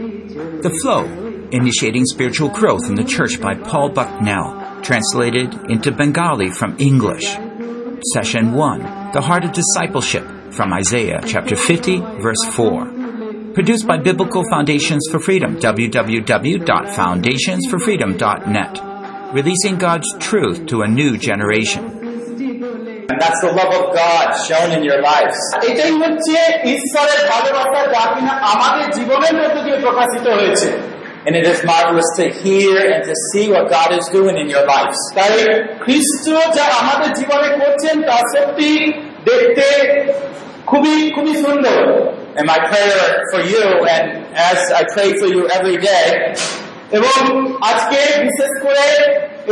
The Flow Initiating Spiritual Growth in the Church by Paul Bucknell, translated into Bengali from English. Session 1 The Heart of Discipleship from Isaiah chapter 50, verse 4. Produced by Biblical Foundations for Freedom, www.foundationsforfreedom.net. Releasing God's truth to a new generation. And that's the love of God shown in your lives. এটাই হচ্ছে ঈশ্বরের ভালোবাসা যা কিনা আমাদের জীবনের মধ্যে দিয়ে প্রকাশিত হয়েছে And it is marvelous to hear and to see what God is doing in your lives. তাই খ্রিস্ট যা আমাদের জীবনে করছেন তা সত্যি দেখতে খুবই খুবই সুন্দর And my prayer for you, and as I pray for you every day, এবং আজকে বিশেষ করে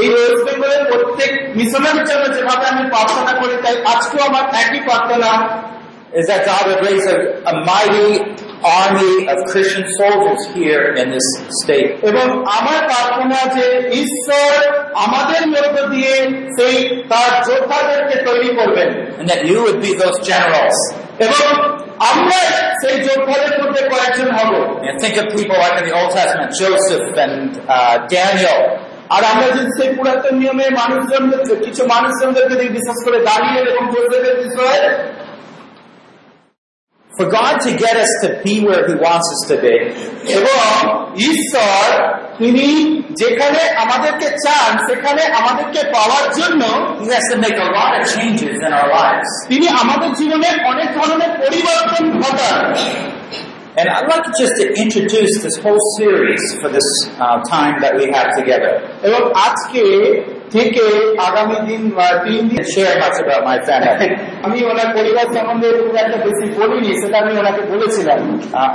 এই ওয়েস্ট বেঙ্গলের প্রত্যেক মিশনের জন্য যেভাবে আমি প্রার্থনা করি তাই আজকেও আমার একই প্রার্থনা is that God would raise a, a mighty army of Christian soldiers here in this state. এবং আমার প্রার্থনা যে ঈশ্বর আমাদের মধ্য দিয়ে সেই তার যোদ্ধাদেরকে তৈরি করবেন And that you would be those generals. এবং আমরা সেই যোদ্ধাদের মধ্যে কয়েকজন হব think of people like in the Old Testament, Joseph and uh, Daniel. আর আমরা যদি সেই পুরাতন নিয়মে মানুষজনদের কিছু মানুষজনদেরকে বিশেষ করে দাঁড়িয়ে এবং যোদ্ধাদের বিষয়ে For God to get us to be where He wants us to be, এবং ঈশ্বর তিনি যেখানে আমাদেরকে চান সেখানে আমাদেরকে পাওয়ার জন্য He has to make a lot of changes in our lives. তিনি আমাদের জীবনে অনেক ধরনের পরিবর্তন ঘটান And I'd like just to introduce this whole series for this uh, time that we have together. এবং আজকে থেকে আগামী দিন বা তিন দিন my family. আমি ওনার পরিবার সম্বন্ধে খুব একটা বেশি বলিনি সেটা আমি ওনাকে বলেছিলাম। Uh,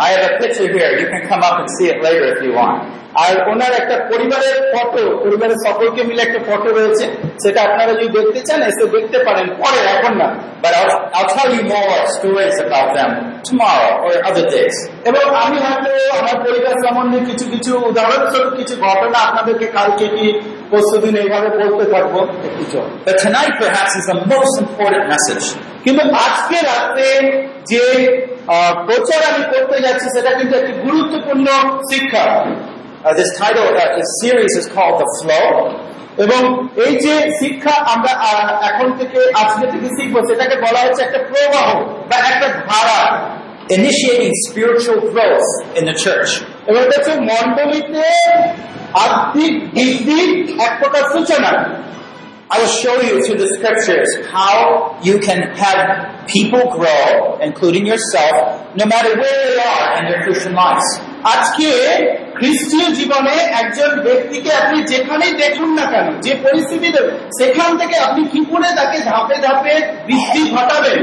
আর ওনার একটা পরিবারের ফটো পরিবারের সকলকে মিলে একটা ফটো রয়েছে সেটা আপনারা যদি দেখতে চান এসে দেখতে পারেন। পরে এখন না। But I'll, I'll tell you more stories about them tomorrow or other days. এবং আমি হয়তো আমার পরিবার সম্বন্ধে কিছু কিছু উদাহরণস্বরূপ কিছু ঘটনা আপনাদেরকে কালকে কি পরশু দিন এইভাবে বলতে থাকব কিছু But tonight perhaps is the most important message. কিন্তু আজকে রাত্রে যে আহ, প্রচার আমি করতে যাচ্ছি সেটা কিন্তু একটি গুরুত্বপূর্ণ শিক্ষা Uh, this title, uh, this series is called The Flow. এবং এই যে শিক্ষা আমরা আহ, এখন থেকে আজকে থেকে শিখব সেটাকে বলা হচ্ছে একটা প্রবাহ বা একটা ধারা Initiating spiritual growth in the church. এবং এটা হচ্ছে মন্ডলীতে আর্থিক বৃদ্ধির এক প্রকার সূচনা I will show you through the scriptures how you can have people grow, including yourself, no matter where they are in their Christian lives. আজকে খ্রিস্টীয় জীবনে একজন ব্যক্তিকে আপনি যেখানেই দেখুন না কেন যে পরিস্থিতিতে সেখান থেকে আপনি কি করে তাকে ধাপে ধাপে বৃদ্ধি ঘটাবেন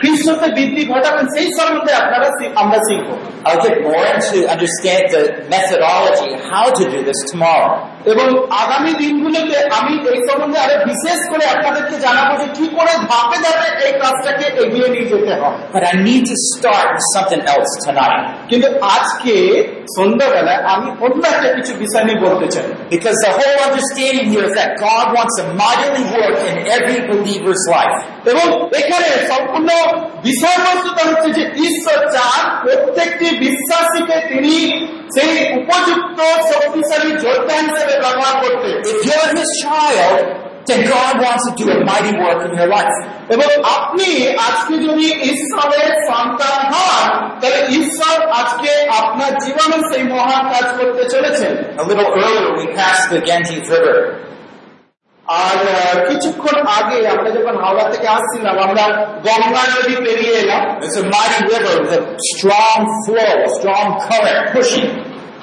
খ্রিস্টতে বৃদ্ধি ঘটাবেন সেই সম্বন্ধে আপনারা শি- আমরা শিখবো I'll get more into understand the methodology, how to do this tomorrow. এবং আগামী দিনগুলোতে আমি এই সম্বন্ধে আরও বিশেষ করে আপনাদেরকে জানাব যে কি করে ধাপে ধাপে এই কাজটাকে এগিয়ে নিয়ে যেতে But I need to start with something else tonight. কিন্তু আজকে সন্ধ্যাবেলায় আমি অন্য একটা কিছু বিষয় নিয়ে বলতে চাই Because the whole understanding here is that God wants to mightily work in every believer's life. এবং এখানে সম্পূর্ণ বিষয়বস্তুটা হচ্ছে যে ঈশ্বর চান প্রত্যেকটি বিশ্বাসীকে তিনি সেই উপযুক্ত শক্তিশালী যোদ্ধা হিসেবে ব্যবহার করতে If you're his child, then God wants to do a mighty work in your life. এবং আপনি আজকে যদি ঈশ্বরের সন্তান হন তাহলে ঈশ্বর আজকে আপনার জীবনে সেই মহান কাজ করতে চলেছেন A little earlier, we passed the Ganges River. আর কিছুক্ষণ আগে আমরা যখন হাওড়া থেকে আসছিলাম আমরা গঙ্গা নদী পেরিয়ে এলাম with a strong flow, strong current pushing.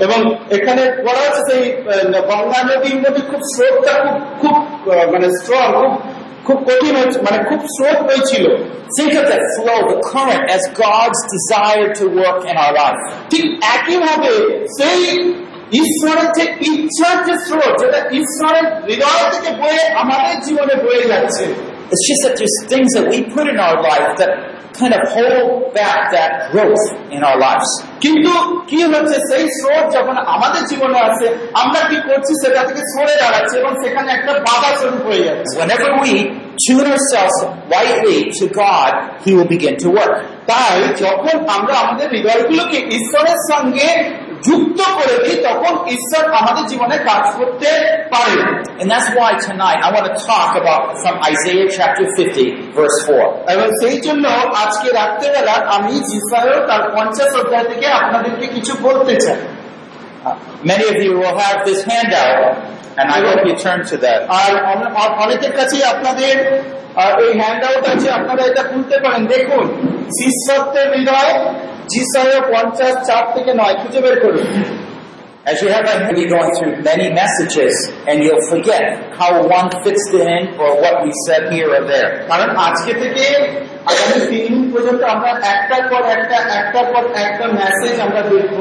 এবং এখানে হচ্ছে সেই গঙ্গা নদীর মধ্যে খুব স্রোতটা খুব খুব মানে স্ট্রং খুব খুব কঠিন মানে খুব স্রোত হয়েছিল the flow, the current, as God's desire to work in our life. ঠিক একইভাবে সেই ঈশ্বরের যে ইচ্ছার যে স্রোত যেটা ঈশ্বরের হৃদয় থেকে বয়ে আমাদের জীবনে বয়ে যাচ্ছে It's just that there's things that we put in our life that kind of hold back that growth in our lives. কিন্তু কি হচ্ছে সেই স্রোত যখন আমাদের জীবনে আসে আমরা কি করছি সেটা থেকে সরে দাঁড়াচ্ছি এবং সেখানে একটা বাধা স্বরূপ হয়ে যাচ্ছে Whenever we tune ourselves rightly to God, He will begin to work. তাই যখন আমরা আমাদের হৃদয়গুলোকে ঈশ্বরের সঙ্গে যুক্ত করে দিই তখন ঈশ্বর আমাদের জীবনে কাজ করতে পারে And that's why tonight I want to talk about from Isaiah chapter 50, verse 4. এবং সেই জন্য আজকে রাত্রেবেলা আমি যিশায় তার পঞ্চাশ অধ্যায় থেকে আপনাদেরকে কিছু বলতে চাই many of you will have this handout, and I hope you turn to that. আর অনেকের কাছেই আপনাদের এই হ্যান্ড আউট আছে আপনারা এটা খুলতে পারেন দেখুন শিষ্যত্বের হৃদয় যিশায় পঞ্চাশ চার থেকে নয় খুঁজে বের করুন As you have been be going through many messages, and you'll forget how one fits in or what we said here or there. কারণ আজকে থেকে আগামী তিন দিন পর্যন্ত আমরা একটার পর একটা একটার পর একটা মেসেজ আমরা দেখব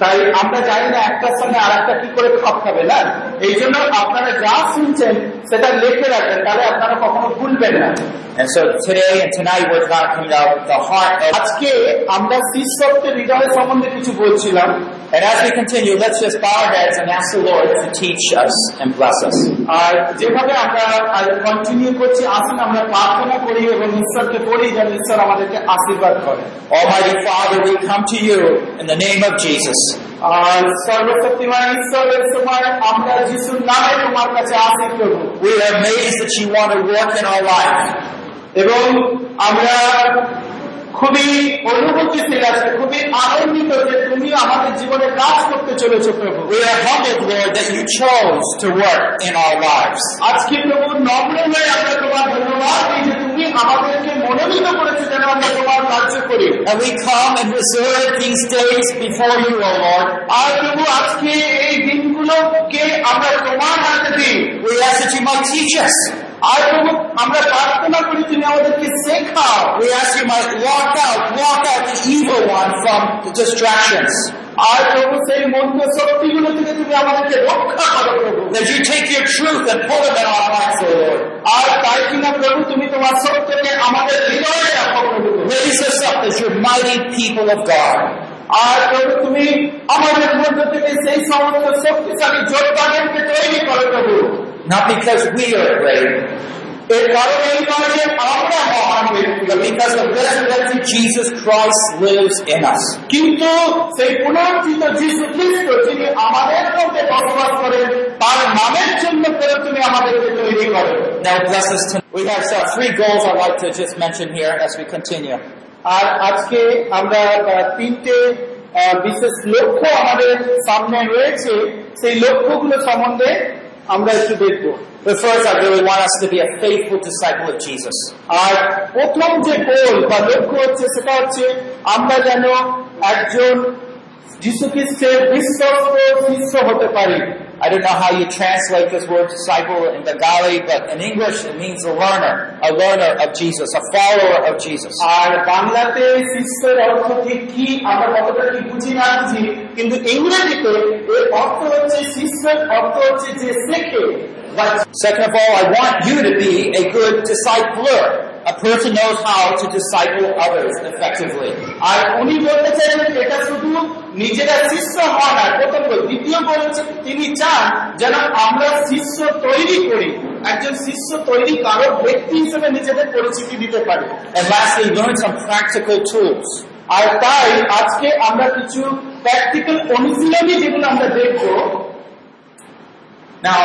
তাই আমরা জানি না একটার সঙ্গে আর একটা কি করে খাপ খাবে না এই জন্য আপনারা যা শুনছেন সেটা লিখে রাখবেন তাহলে আপনারা কখনো ভুলবেন না. আজকে আমরা শিষ্যত্বের হৃদয় সম্বন্ধে কিছু বলছিলাম And as we continue, let's just bow our heads and ask the Lord to teach us and bless us. আর যেভাবে আমরা কন্টিনিউ করছি আসুন আমরা প্রার্থনা করি এবং ঈশ্বরকে পড়ি যেন ঈশ্বর আমাদেরকে আশীর্বাদ করে Almighty Father, we come to you in the name of Jesus. আর সর্বশক্তিমান ঈশ্বরের সময় আমরা যিশুর নামে তোমার কাছে আসি প্রভু We are amazed that you want to work in our life. এবং আমরা খুবই অনুভূতিশীল আছে খুবই আনন্দিত যে তুমি আমাদের জীবনে কাজ করতে চলেছো প্রভু We are humbled, Lord, that you chose to work in our lives. আজকে প্রভু নম্র হয়ে আমরা তোমার ধন্যবাদ দিই যে তুমি আমাদেরকে মনোনীত করেছো যেন আমরা তোমার কার্য করি And we come and reserve these days before you, O Lord. আর প্রভু আজকে এই দিনগুলোকে আমরা তোমার হাতে দিই We ask that you might teach us. আর প্রভু আমরা প্রার্থনা করি তুমি আমাদেরকে শেখাও We ask you might walk out, walk out the evil one from the distractions. আর প্রভু সেই মন্দ শক্তিগুলো থেকে তুমি আমাদেরকে রক্ষা করো প্রভু That you take your truth and pull them in our প্রভু তুমি তোমার সত্যকে আমাদের হৃদয়ে রাখো প্রভু Raise us up as your mighty people of God. আর প্রভু তুমি আমাদের মধ্য থেকে সেই সমস্ত শক্তিশালী যোদ্ধাদেরকে তৈরি করো প্রভু। Not because we are great, এর কারণ এই নয় যে আমরা মহান ব্যক্তি but because the resurrected Jesus Christ lives in us. কিন্তু সেই পুনর্জিত যিশু খ্রিস্ট যিনি আমাদের মধ্যে বসবাস করেন তার নামের জন্য করে তুমি আমাদেরকে তৈরি করো Now bless us tonight. We have uh, three goals I'd like to just mention here as we continue. আর আজকে আমরা আহ, তিনটে আহ, বিশেষ লক্ষ্য আমাদের সামনে রয়েছে সেই লক্ষ্যগুলো সম্বন্ধে আমরা একটু দেখব But first, I really want us to be a faithful disciple of Jesus. আর প্রথম যে গোল বা লক্ষ্য হচ্ছে সেটা হচ্ছে আমরা যেন একজন যীশু খ্রিস্টের বিশ্বস্ত শিষ্য হতে পারি I don't know how you translate this word disciple in Bengali, but in English it means a learner, a learner of Jesus, a follower of Jesus. আর বাংলাতে শিষ্যের অর্থ ঠিক কি আমরা কতটা কি বুঝি না বুঝি কিন্তু ইংরেজিতে এর অর্থ হচ্ছে শিষ্যের অর্থ হচ্ছে যে শেখে বা Second of all, I want you to be a good discipler, a person who knows how to disciple others effectively. আর উনি বলতে চাইছেন এটা শুধু নিজেরা শিষ্য হওয়া না প্রথম দ্বিতীয় হচ্ছে তিনি চান যেন আমরা শিষ্য তৈরি করি একজন শিষ্য তৈরি কারও ব্যক্তি হিসেবে নিজেদের পরিচিতি দিতে পারি. আর তাই আজকে আমরা কিছু প্র্যাকটিক্যাল অনুশীলনী যেগুলো আমরা দেখব Now,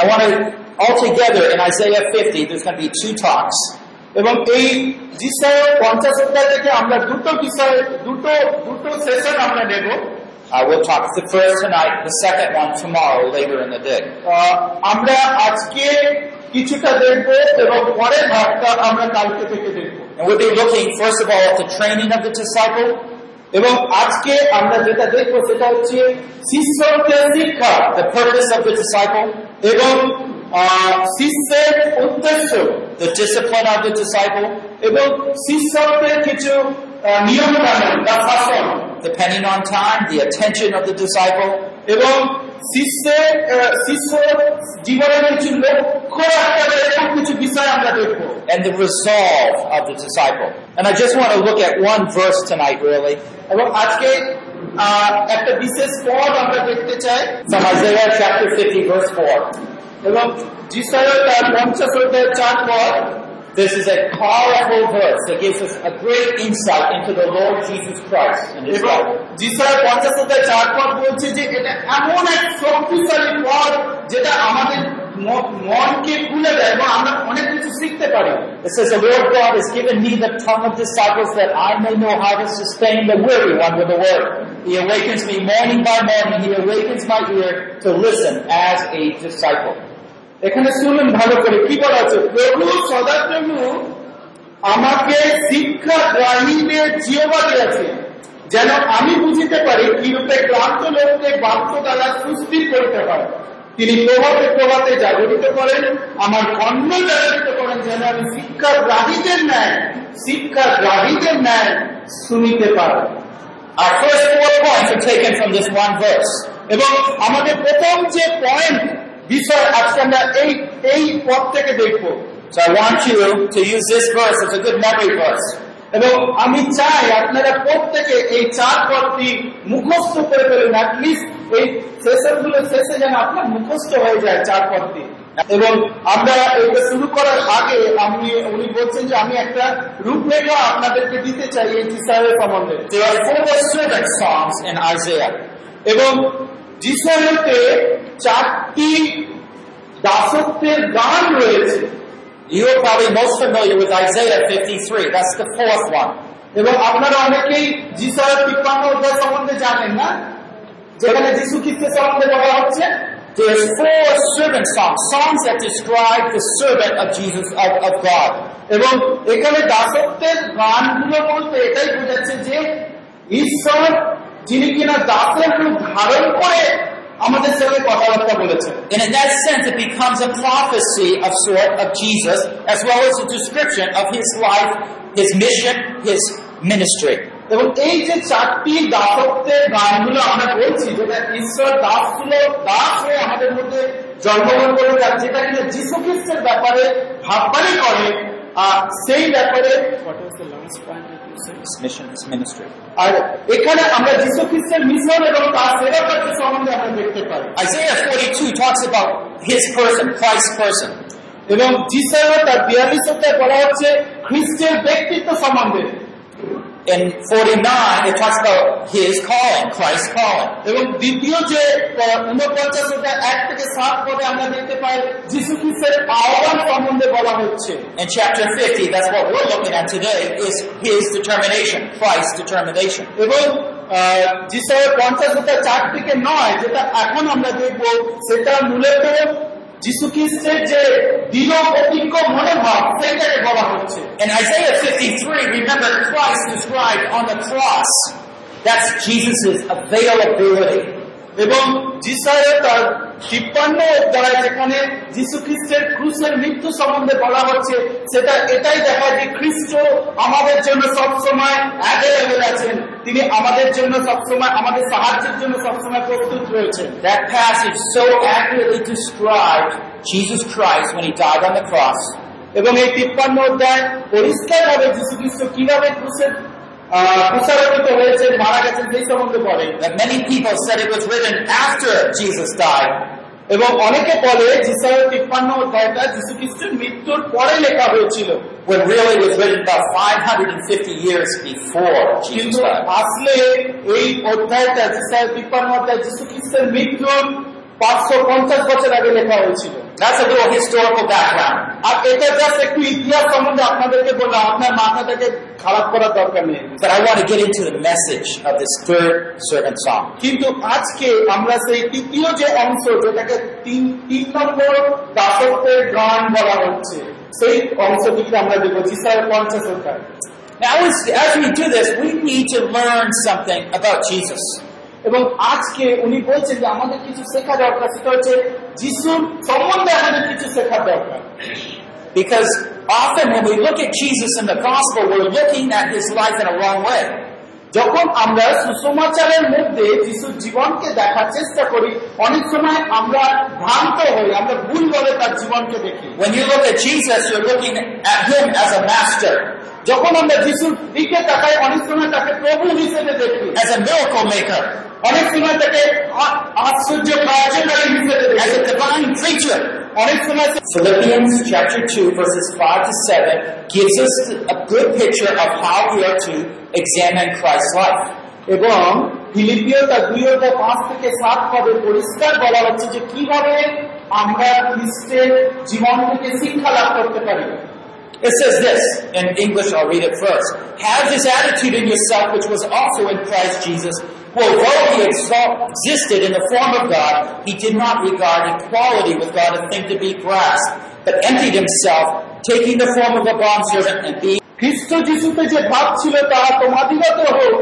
I want to, all together in Isaiah 50, there's going to be two talks. এবং এই বিষয়ে পঞ্চাশ অধ্যায় থেকে আমরা দুটো বিষয় দুটো দুটো সেশন আমরা নেব Uh, we'll talk the first tonight, the second one tomorrow, later in the day. আমরা আজকে কিছুটা দেখব এবং পরের ভাগটা আমরা কালকে থেকে দেখব And we'll be looking, first of all, at the training of the disciple, এবং আজকে আমরা যেটা দেখব সেটা হচ্ছে শিষ্যকে শিক্ষা the purpose of the disciple, এবং শিষ্যের উদ্দেশ্য the discipline of the disciple, এবং শিষ্যত্বের কিছু নিয়ম কানুন বা শাসন depending on time, the attention of the disciple, এবং শিষ্যের আহ, শিষ্য জীবনের কিছু লক্ষ্য রাখতে হবে এরকম কিছু বিষয় আমরা দেখবো and the resolve of the disciple. And I just want to look at one verse tonight, really, এবং আজকে আহ, একটা বিশেষ পদ আমরা দেখতে চাই from Isaiah chapter 50, verse 4. এবং যিশয় তার পঞ্চাশ অধ্যায়ের চার পদ This is a powerful verse that gives us a great insight into the Lord Jesus Christ and His এবং life. যিশায় পঞ্চাশ অধ্যায় চার পদ বলছে যে এটা এমন এক শক্তিশালী পদ যেটা আমাদের ম- মনকে খুলে দেয় এবং আমরা অনেক কিছু শিখতে পারি It says, The Lord God has given me the tongue of disciples that I may know how to sustain the weary one with the word. He awakens me morning by morning. He awakens my ear to listen as a disciple. এখানে শুনুন ভালো করে, কি বলা হচ্ছে প্রভু সদাপ্রভু আমাকে শিক্ষা গ্রাহীদের জিওবা দিয়েছে যেন আমি বুঝিতে পারি কিরূপে ক্লান্ত লোককে বাক্য দ্বারা সুস্থির করিতে হয়। তিনি প্রভাতে প্রভাতে জাগরিত করেন, আমার অন্য জাগরিত করেন, যেন আমি শিক্ষা গ্রাহীদের ন্যায়, শিক্ষা গ্রাহীদের ন্যায় শুনিতে পারি। Our first four points are taken from this one verse. এবং আমাদের প্রথম যে পয়েন্ট বিষয় আজকে আমরা এই এই পথ থেকে দেখব So, I want you to use this verse as a good memory verse. এবং আমি চাই আপনারা প্রত্যেকে এই চার পদটি মুখস্থ করে ফেলুন এই সেশনগুলো শেষে যেন আপনার মুখস্থ হয়ে যায় চার পদটি এবং আমরা এটা শুরু করার আগে আমি, উনি বলছেন যে আমি একটা রূপরেখা আপনাদেরকে দিতে চাই এই জিসাহের সম্বন্ধে. এবং জিসাহেতে চারটি দাসত্বের গান রয়েছে You are probably most familiar with Isaiah 53. That's the fourth one. এবং আপনারা অনেকেই যিশার তিপ্পান্ন অধ্যায় সম্বন্ধে জানেন না যেখানে যিশু খ্রিস্টের সম্বন্ধে বলা হচ্ছে There's four servant songs, songs that describe the servant of Jesus, of, of God. এবং এখানে দাসত্বের গানগুলো বলতে এটাই বোঝাচ্ছে যে ঈশ্বর যিনি কিনা দাসের রূপ ধারণ করে আমাদের সঙ্গে কথাবার্তা বলেছেন And in that sense, it becomes a prophecy of sort of Jesus, as well as a description of his life, his mission, his ministry. এবং এই যে চারটি দাসত্বের গানগুলো আমরা বলছি যেটা ঈশ্বর দাসগুলো দাস হয়ে আমাদের মধ্যে জন্মগ্রহণ করে যাচ্ছে যেটা কিনা যীশু খ্রিস্টের ব্যাপারে ভাববারই করে আহ, সেই ব্যাপারে আর এখানে আমরা যীশু খ্রিস্টের মিশন এবং তার সেবা কার্য সম্বন্ধে আমরা দেখতে পাই। Isaiah 42 talks about his person, Christ's person. এবং যিশায় তার বিয়াল্লিশ বলা হচ্ছে খ্রিস্টের ব্যক্তিত্ব সম্বন্ধে। In 49, it talks about his calling, Christ's calling. এবং দ্বিতীয় যে উনপঞ্চাশ অধ্যায় এক থেকে সাত পদে আমরা দেখতে পাই যীশু খ্রিস্টের আহ্বান সম্বন্ধে বলা হচ্ছে In chapter 50, that's what we're looking at today, is his determination, Christ's determination. এবং যিশায় পঞ্চাশ অধ্যায় চার থেকে নয় যেটা এখন আমরা দেখব সেটা মূলত যীশু খ্রিস্টের যে দৃঢ় প্রতিজ্ঞ মনোভাব সেটাকে বলা হচ্ছে In Isaiah 53, remember Christ described on the cross. That's Jesus' availability. এবং যিশায় তার তিপ্পান্ন অধ্যায় যেখানে যীশু খ্রিস্টের ক্রুশের মৃত্যু সম্বন্ধে বলা হচ্ছে সেটা এটাই দেখায় যে খ্রিস্ট আমাদের জন্য সবসময় অ্যাভেলেবেল আছেন তিনি আমাদের জন্য সবসময় আমাদের সাহায্যের জন্য সবসময় প্রস্তুত রয়েছেন That passage so accurately described Jesus Christ when he died on the cross. এবং এই তিপ্পান্ন অধ্যায় পরিষ্কার ভাবে যীশু খ্রিস্ট কীভাবে ক্রুশের প্রসারিত হয়েছেন মারা গেছেন সেই সম্বন্ধে বলে That many people said it was written after Jesus died. এবং অনেকে বলে যিশায় তিপ্পান্ন অধ্যায়টা যীশু খ্রিস্টের মৃত্যুর পরে লেখা হয়েছিল when really it was written about 550 years before Jesus কিন্তু died. আসলে এই অধ্যায়টা যিশায় তিপ্পান্ন অধ্যায় যীশু খ্রিস্টের মৃত্যুর পাঁচশো পঞ্চাশ বছর আগে লেখা হয়েছিল That's a little historical background. আর এটা জাস্ট একটু ইতিহাস সম্বন্ধে আপনাদেরকে বললাম আপনার মাথাটাকে খারাপ করার দরকার নেই But I want to get into the message of this third servant song. কিন্তু আজকে আমরা সেই তৃতীয় যে অংশ যেটাকে তিন তিন নম্বর দাসত্বের গান বলা হচ্ছে সেই অংশটিকে আমরা দেখব পঞ্চাশ Now, as, as we do this, we need to learn something about Jesus. এবং আজকে উনি বলছেন যে আমাদের কিছু শেখা দরকার সেটা হচ্ছে যিশুর সম্বন্ধে আমাদের কিছু শেখা দরকার Because often when we look at Jesus in the gospel, we're looking at his life in a wrong way. যখন আমরা সুসমাচারের মধ্যে যিশুর জীবনকে দেখার চেষ্টা করি অনেক সময় আমরা ভ্রান্ত হই আমরা ভুল ভাবে তার জীবনকে দেখি When you look at Jesus, you're looking at him as a master, যখন আমরা যিশুর দিকে তাকাই অনেক সময় তাকে প্রভু হিসেবে দেখি। As a miracle maker, অনেক সময় তাকে আশ্চর্য কার্যকারী হিসেবে as দেখি a divine অনেক সময় Philippians chapter 2 verses 5 to 7 gives us a good picture of how we are to examine Christ's life. এবং ফিলিপিও তার দুই অধ্যায় পাঁচ থেকে সাত পদে পরিষ্কার বলা হচ্ছে যে কীভাবে আমরা খ্রিস্টের জীবন থেকে শিক্ষা লাভ করতে পারি। It says this, in English I'll read it first. Have this attitude in yourself which was also in Christ Jesus, who although he exalt- existed in the form of God, he did not regard equality with God a thing to be grasped, but emptied himself, taking the form of a bondservant and being খ্রিস্ট যিশুতে যে ভাব ছিল তাহা তোমাদিগত হোক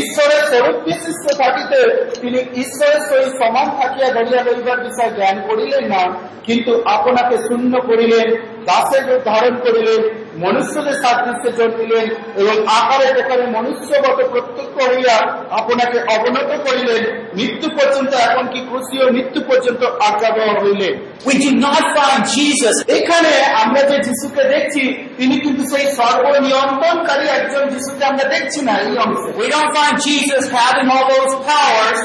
ঈশ্বরের স্বরূপ বিশিষ্ট থাকিতে তিনি ঈশ্বরের সহিত সমান থাকিয়া ধরিয়া লইবার বিষয় জ্ঞান করিলেন না কিন্তু আপনাকে শূন্য করিলেন রূপ ধারণ করিলেন মনুষ্যদের সাদৃশ্যে জন্মিলেন এবং আকারে প্রকারে মনুষ্যগত প্রত্যক্ষ হইয়া আপনাকে অবনত করিলেন। মৃত্যু পর্যন্ত এমনকি খুশি ও মৃত্যু পর্যন্ত আজ্ঞা দেওয়া হইলেন। We do not find Jesus. এখানে আমরা যে যিশুকে দেখছি তিনি কিন্তু সেই সর্ব সর্বনিয়ন্ত্রণকারী একজন যিশুকে আমরা দেখছি না এই অংশে। We don't find Jesus having all those powers.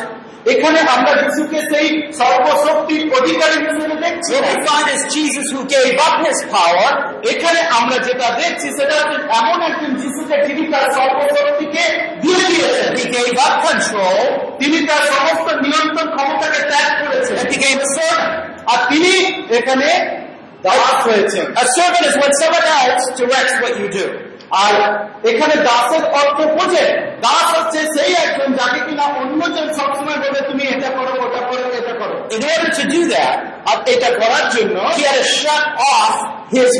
এখানে আমরা যিশুকে সেই সর্বশক্তির অধিকারী হিসেবে দেখছি। We find is Jesus who gave up his power. এখানে আমরা যেটা দেখছি সেটা হচ্ছে এমন একজন যিশুকে যিনি তার সর্বশক্তিকে দিয়ে দিয়েছেন He gave up control. তিনি তার সমস্ত নিয়ন্ত্রণ ক্ষমতাকে ত্যাগ করেছেন। And became a servant. আর তিনি এখানে দাস হয়েছেন। A servant is when someone else directs what you do. আর এখানে দাসের অর্থ বোঝে দাস হচ্ছে সেই একজন যাকে কিনা অন্যজন সবসময় বলে তুমি এটা করো ওটা করো এটা করো। In order to do that, আর এটা করার জন্য he had to shut off his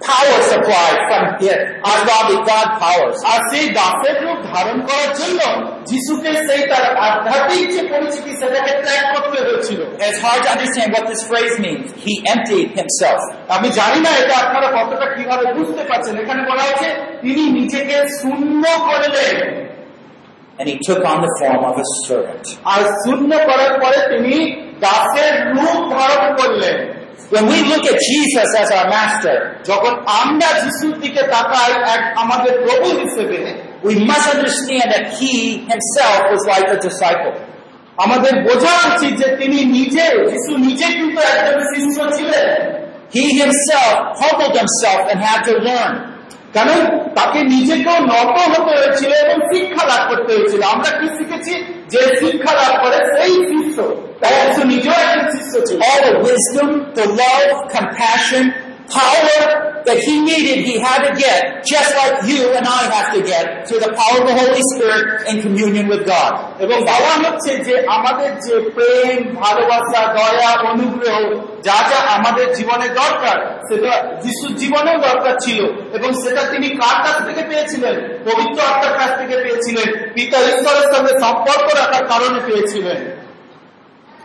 from the ungodly God powers. আর সেই দাসের রূপ ধারণ করার জন্য যিশুকে সেই তার আধ্যাত্মিক যে পরিচিতি সেটাকে ত্যাগ করতে হয়েছিল It's hard to understand what this phrase means. He emptied himself. আমি জানি না এটা আপনারা কতটা কীভাবে বুঝতে পারছেন এখানে বলা হচ্ছে তিনি নিজেকে শূন্য করলেন And he took on the form of a servant. আর শূন্য করার পরে তিনি দাসের রূপ ধারণ করলেন When we look at Jesus as our master, যখন আমরা যিশুর দিকে তাকাই এক আমাদের প্রভু হিসেবে we must understand that he himself was like a disciple. আমাদের বোঝা উচিত যে তিনি নিজে যিশু নিজে কিন্তু একজন শিষ্য ছিলেন He himself humbled himself and had to learn. কারণ তাকে নিজেকেও নত হতে হয়েছিল এবং শিক্ষা লাভ করতে হয়েছিল। আমরা কি শিখেছি? যে শিক্ষা লাভ করে সেই শিষ্য। তাই নিজেও একজন শিষ্য ছিল। Wisdom, the love, compassion, power that he needed, he had to get, just like you and I have to get, through the power of the Holy Spirit in communion with God. এবং বলা হচ্ছে যে আমাদের যে প্রেম ভালোবাসা দয়া অনুগ্রহ যা যা আমাদের জীবনে দরকার সেটা যিশুর জীবনেও দরকার ছিল এবং সেটা তিনি কার কাছ থেকে পেয়েছিলেন? পবিত্র আত্মার কাছ থেকে পেয়েছিলেন। পিতা ঈশ্বরের সঙ্গে সম্পর্ক রাখার কারণে পেয়েছিলেন।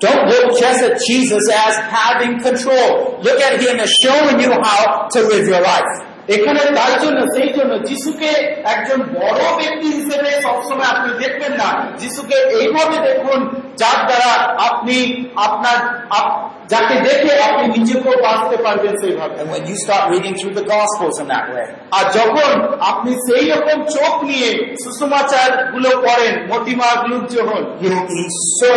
Don't look just at Jesus as having control. Look at him as showing you how to live your life. এখানে তার জন্য সেই জন্য যিশুকে একজন বড় ব্যক্তি হিসেবে সবসময় আপনি দেখবেন না। যিশুকে এইভাবে দেখুন যার দ্বারা আপনি আপনার যাকে দেখে আপনি নিজেকেও বাঁচতে পারবেন সেইভাবে। And when you start reading through the Gospels in that way, আর যখন আপনি সেই রকম চোখ নিয়ে সুসমাচারগুলো পড়েন মতিমা গ্লুক যখন you'll be so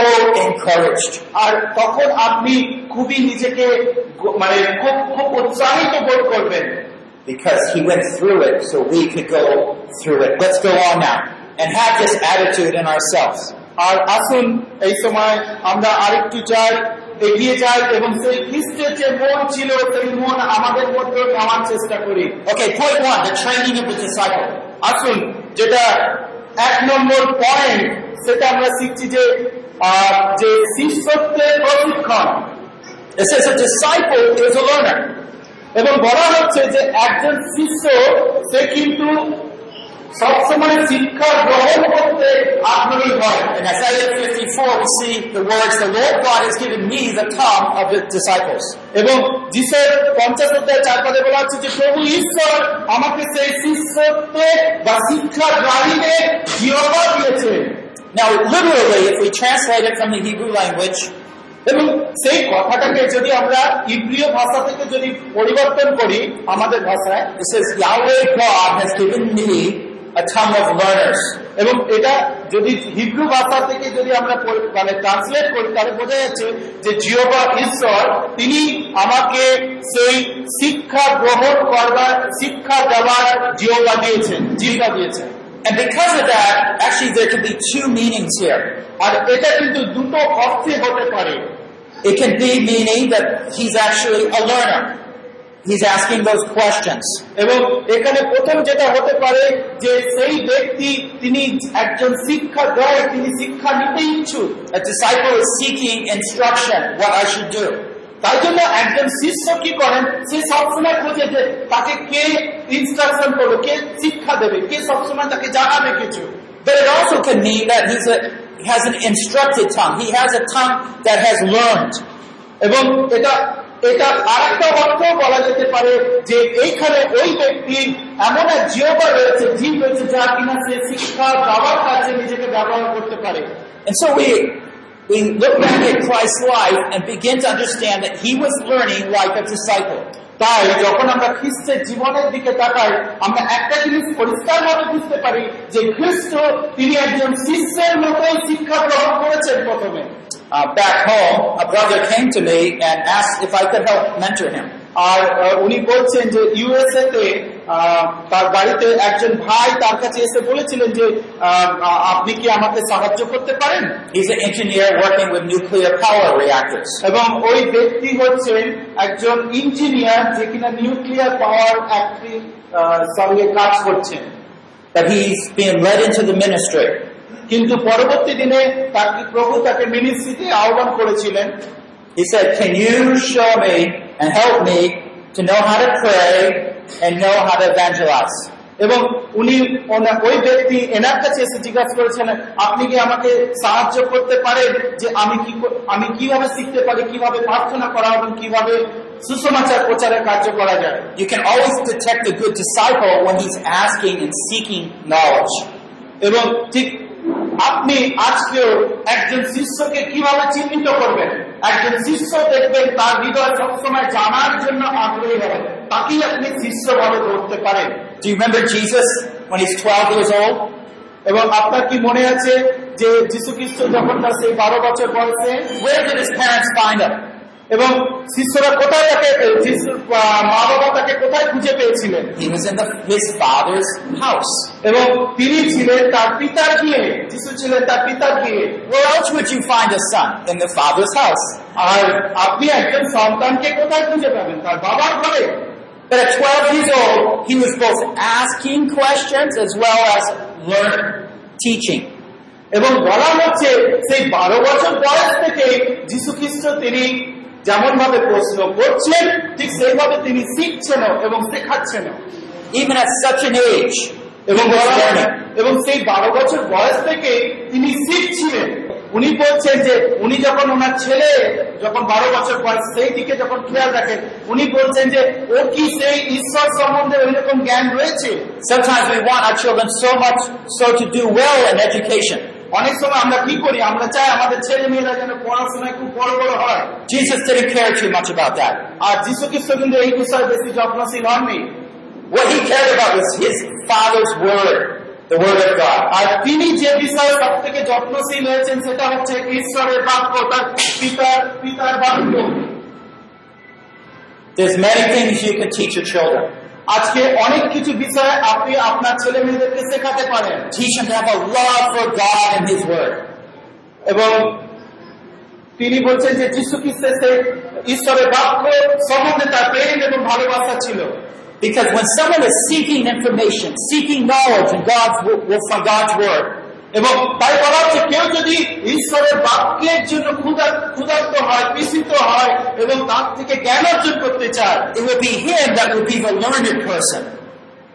encouraged. আর তখন আপনি খুবই নিজেকে মানে খুব খুব উৎসাহিত বোধ করবেন। Because he went through it so we could go through it. Let's go on now and have this attitude in ourselves. আর আসুন এই সময় আমরা আরেকটু যাই এগিয়ে যাই এবং সেই খ্রিস্টের যে মন ছিল সেই মন আমাদের মধ্যে নেওয়ার চেষ্টা করি Okay, point one, the training of the disciple. আসুন যেটা এক নম্বর পয়েন্ট সেটা আমরা শিখছি যে আহ, যে শিষ্যত্বের প্রশিক্ষণ It says a disciple is a learner. এবং বলা হচ্ছে যে একজন শিষ্য সে কিন্তু সবসময় শিক্ষা গ্রহণ করতে আগ্রহী হয় In Isaiah 54, we see the words, The Lord God has given me the tongue of the disciples. এবং যিশের পঞ্চাশ অধ্যায় চার পদে বলা হচ্ছে যে প্রভু ঈশ্বর আমাকে সেই শিষ্যত্বে বা শিক্ষা গ্রাহীদের জিহবা দিয়েছে Now, literally, if we translate it from the Hebrew language, এবং সেই কথাটাকে যদি আমরা ইব্রিয় ভাষা থেকে যদি পরিবর্তন করি আমাদের ভাষায়. এবং এটা যদি হিব্রু ভাষা থেকে যদি আমরা মানে ট্রান্সলেট করি তাহলে বোঝা যাচ্ছে যে জিওবা ঈশ্বর তিনি আমাকে সেই শিক্ষা গ্রহণ করবার শিক্ষা দেওয়ার জিওবা দিয়েছেন জীবিকা দিয়েছেন And because of that, actually there could be two meanings here. আর এটা কিন্তু দুটো অর্থে হতে পারে It can be meaning that he's actually a learner. He's asking those questions. এবং এখানে প্রথম যেটা হতে পারে যে সেই ব্যক্তি তিনি একজন শিক্ষা দেয় তিনি শিক্ষা নিতে ইচ্ছুক A disciple is seeking instruction, what I should do. তাই জন্য একজন শিষ্য কি করেন সে সবসময় খোঁজে যে তাকে কে ইনস্ট্রাকশন করবে কে শিক্ষা দেবে কে সবসময় তাকে জানাবে কিছু But it also can mean that he's a, he has an instructed tongue. He has a tongue that has learned. এবং এটা এটা আরেকটা অর্থ বলা যেতে পারে যে এইখানে ওই ব্যক্তি এমন এক জিওবা রয়েছে জীব রয়েছে যা কিনা সে শিক্ষা দেওয়ার কাজে নিজেকে ব্যবহার করতে পারে And so we, we look back at Christ's life and begin to understand that he was learning like a disciple. তাই যখন আমরা খ্রিস্টের জীবনের দিকে তাকাই আমরা একটা জিনিস পরিষ্কার ভাবে বুঝতে পারি যে খ্রিস্ট তিনি একজন শিষ্যের মতোই শিক্ষা গ্রহণ করেছেন প্রথমে Uh, back home, a brother came to me and asked if I could help mentor him. আর উনি বলছেন যে ইউএসএ তে তার বাড়িতে একজন ভাই তার কাছে এসে বলেছিলেন যে আপনি কি আমাকে সাহায্য করতে পারেন He's an engineer working with nuclear power reactors. এবং ওই ব্যক্তি হচ্ছেন একজন ইঞ্জিনিয়ার যে কিনা নিউক্লিয়ার পাওয়ার ফ্যাক্টরি সঙ্গে কাজ করছেন But he's being led into the ministry. কিন্তু পরবর্তী দিনে তার প্রভু তাকে মিনিস্ট্রিতে আহ্বান করেছিলেন He said, can you show me and help me to know how to pray and know how to evangelize? এবং উনি ওই ব্যক্তি এনার কাছে এসে জিজ্ঞাসা করেছেন, আপনি কি আমাকে সাহায্য করতে পারেন যে আমি কি আমি কীভাবে শিখতে পারি, কীভাবে প্রার্থনা করা এবং কীভাবে সুসমাচার প্রচারের কার্য করা যায় You can always detect a good disciple when he's. এবং ঠিক আপনি আজকেও একজন শিষ্যকে কীভাবে চিহ্নিত করবেন একজন শিষ্য দেখবেন তার হৃদয় সবসময় জানার জন্য আগ্রহী হবে তাকেই আপনি শিষ্য ভাবে ধরতে পারেন Do you remember Jesus when he's 12 years old? এবং আপনার কি মনে আছে যে যীশু খ্রিস্ট যখন তার সেই বারো বছর বয়সে Where did his parents find him? এবং শিষ্যরা কোথায় তাকে মা বাবা তাকে কোথায় খুঁজে পেয়েছিলেন? হাউস এবং তিনি ছিলেন তার পিতার বিয়ে শিশু ছিলেন তার পিতার বিয়ে ফাদার্স হাউস আর আপনি একজন সন্তানকে কোথায় খুঁজে পাবেন? তার বাবার ঘরে। But at 12 years old, he was both asking questions as well as learning, teaching. এবং বলা হচ্ছে সেই বারো বছর বয়স থেকে যীশু খ্রিস্ট তিনি যেমন ভাবে প্রশ্ন করছেন ঠিক সেইভাবে তিনি শিখছেন এবং শেখাচ্ছেন Even at such an age, এবং. এবং সেই বারো বছর বয়স থেকে তিনি শিখছিলেন উনি বলছেন যে উনি যখন ওনার ছেলে যখন বারো বছর বয়স সেই দিকে যখন খেয়াল রাখেন উনি বলছেন যে ও কি সেই ঈশ্বর সম্বন্ধে ওই রকম জ্ঞান রয়েছে Sometimes we want our children so much so to do well in education. অনেক সময় আমরা কি করি আমরা চাই আমাদের ছেলে মেয়েরা যেন পড়াশোনায় খুব বড় বড় হয় Jesus didn't care too much about that. আর যীশু খ্রিস্ট কিন্তু এই বিষয়ে বেশি যত্নশীল হননি What he cared about was his father's word, the word of God. আর তিনি যে বিষয়ে সব থেকে যত্নশীল হয়েছেন সেটা হচ্ছে ঈশ্বরের বাক্য তার পিতার পিতার বাক্য There's many things you can teach your children. আজকে অনেক কিছু বিষয়ে আপনি আপনার ছেলে মেয়েদেরকে শেখাতে পারেন। এবং তিনি বলছেন যে যীশু খ্রিস্টের সেই ঈশ্বরের বাক্য সম্বন্ধে তার প্রেম এবং ভালোবাসা ছিল। Because when someone is seeking information, seeking knowledge in God's, God's word, এবং তাই বলা হচ্ছে কেউ যদি ঈশ্বরের বাক্যের জন্য ক্ষুধার্ত হয় পিসিত হয় এবং তার থেকে জ্ঞান অর্জন করতে চায়.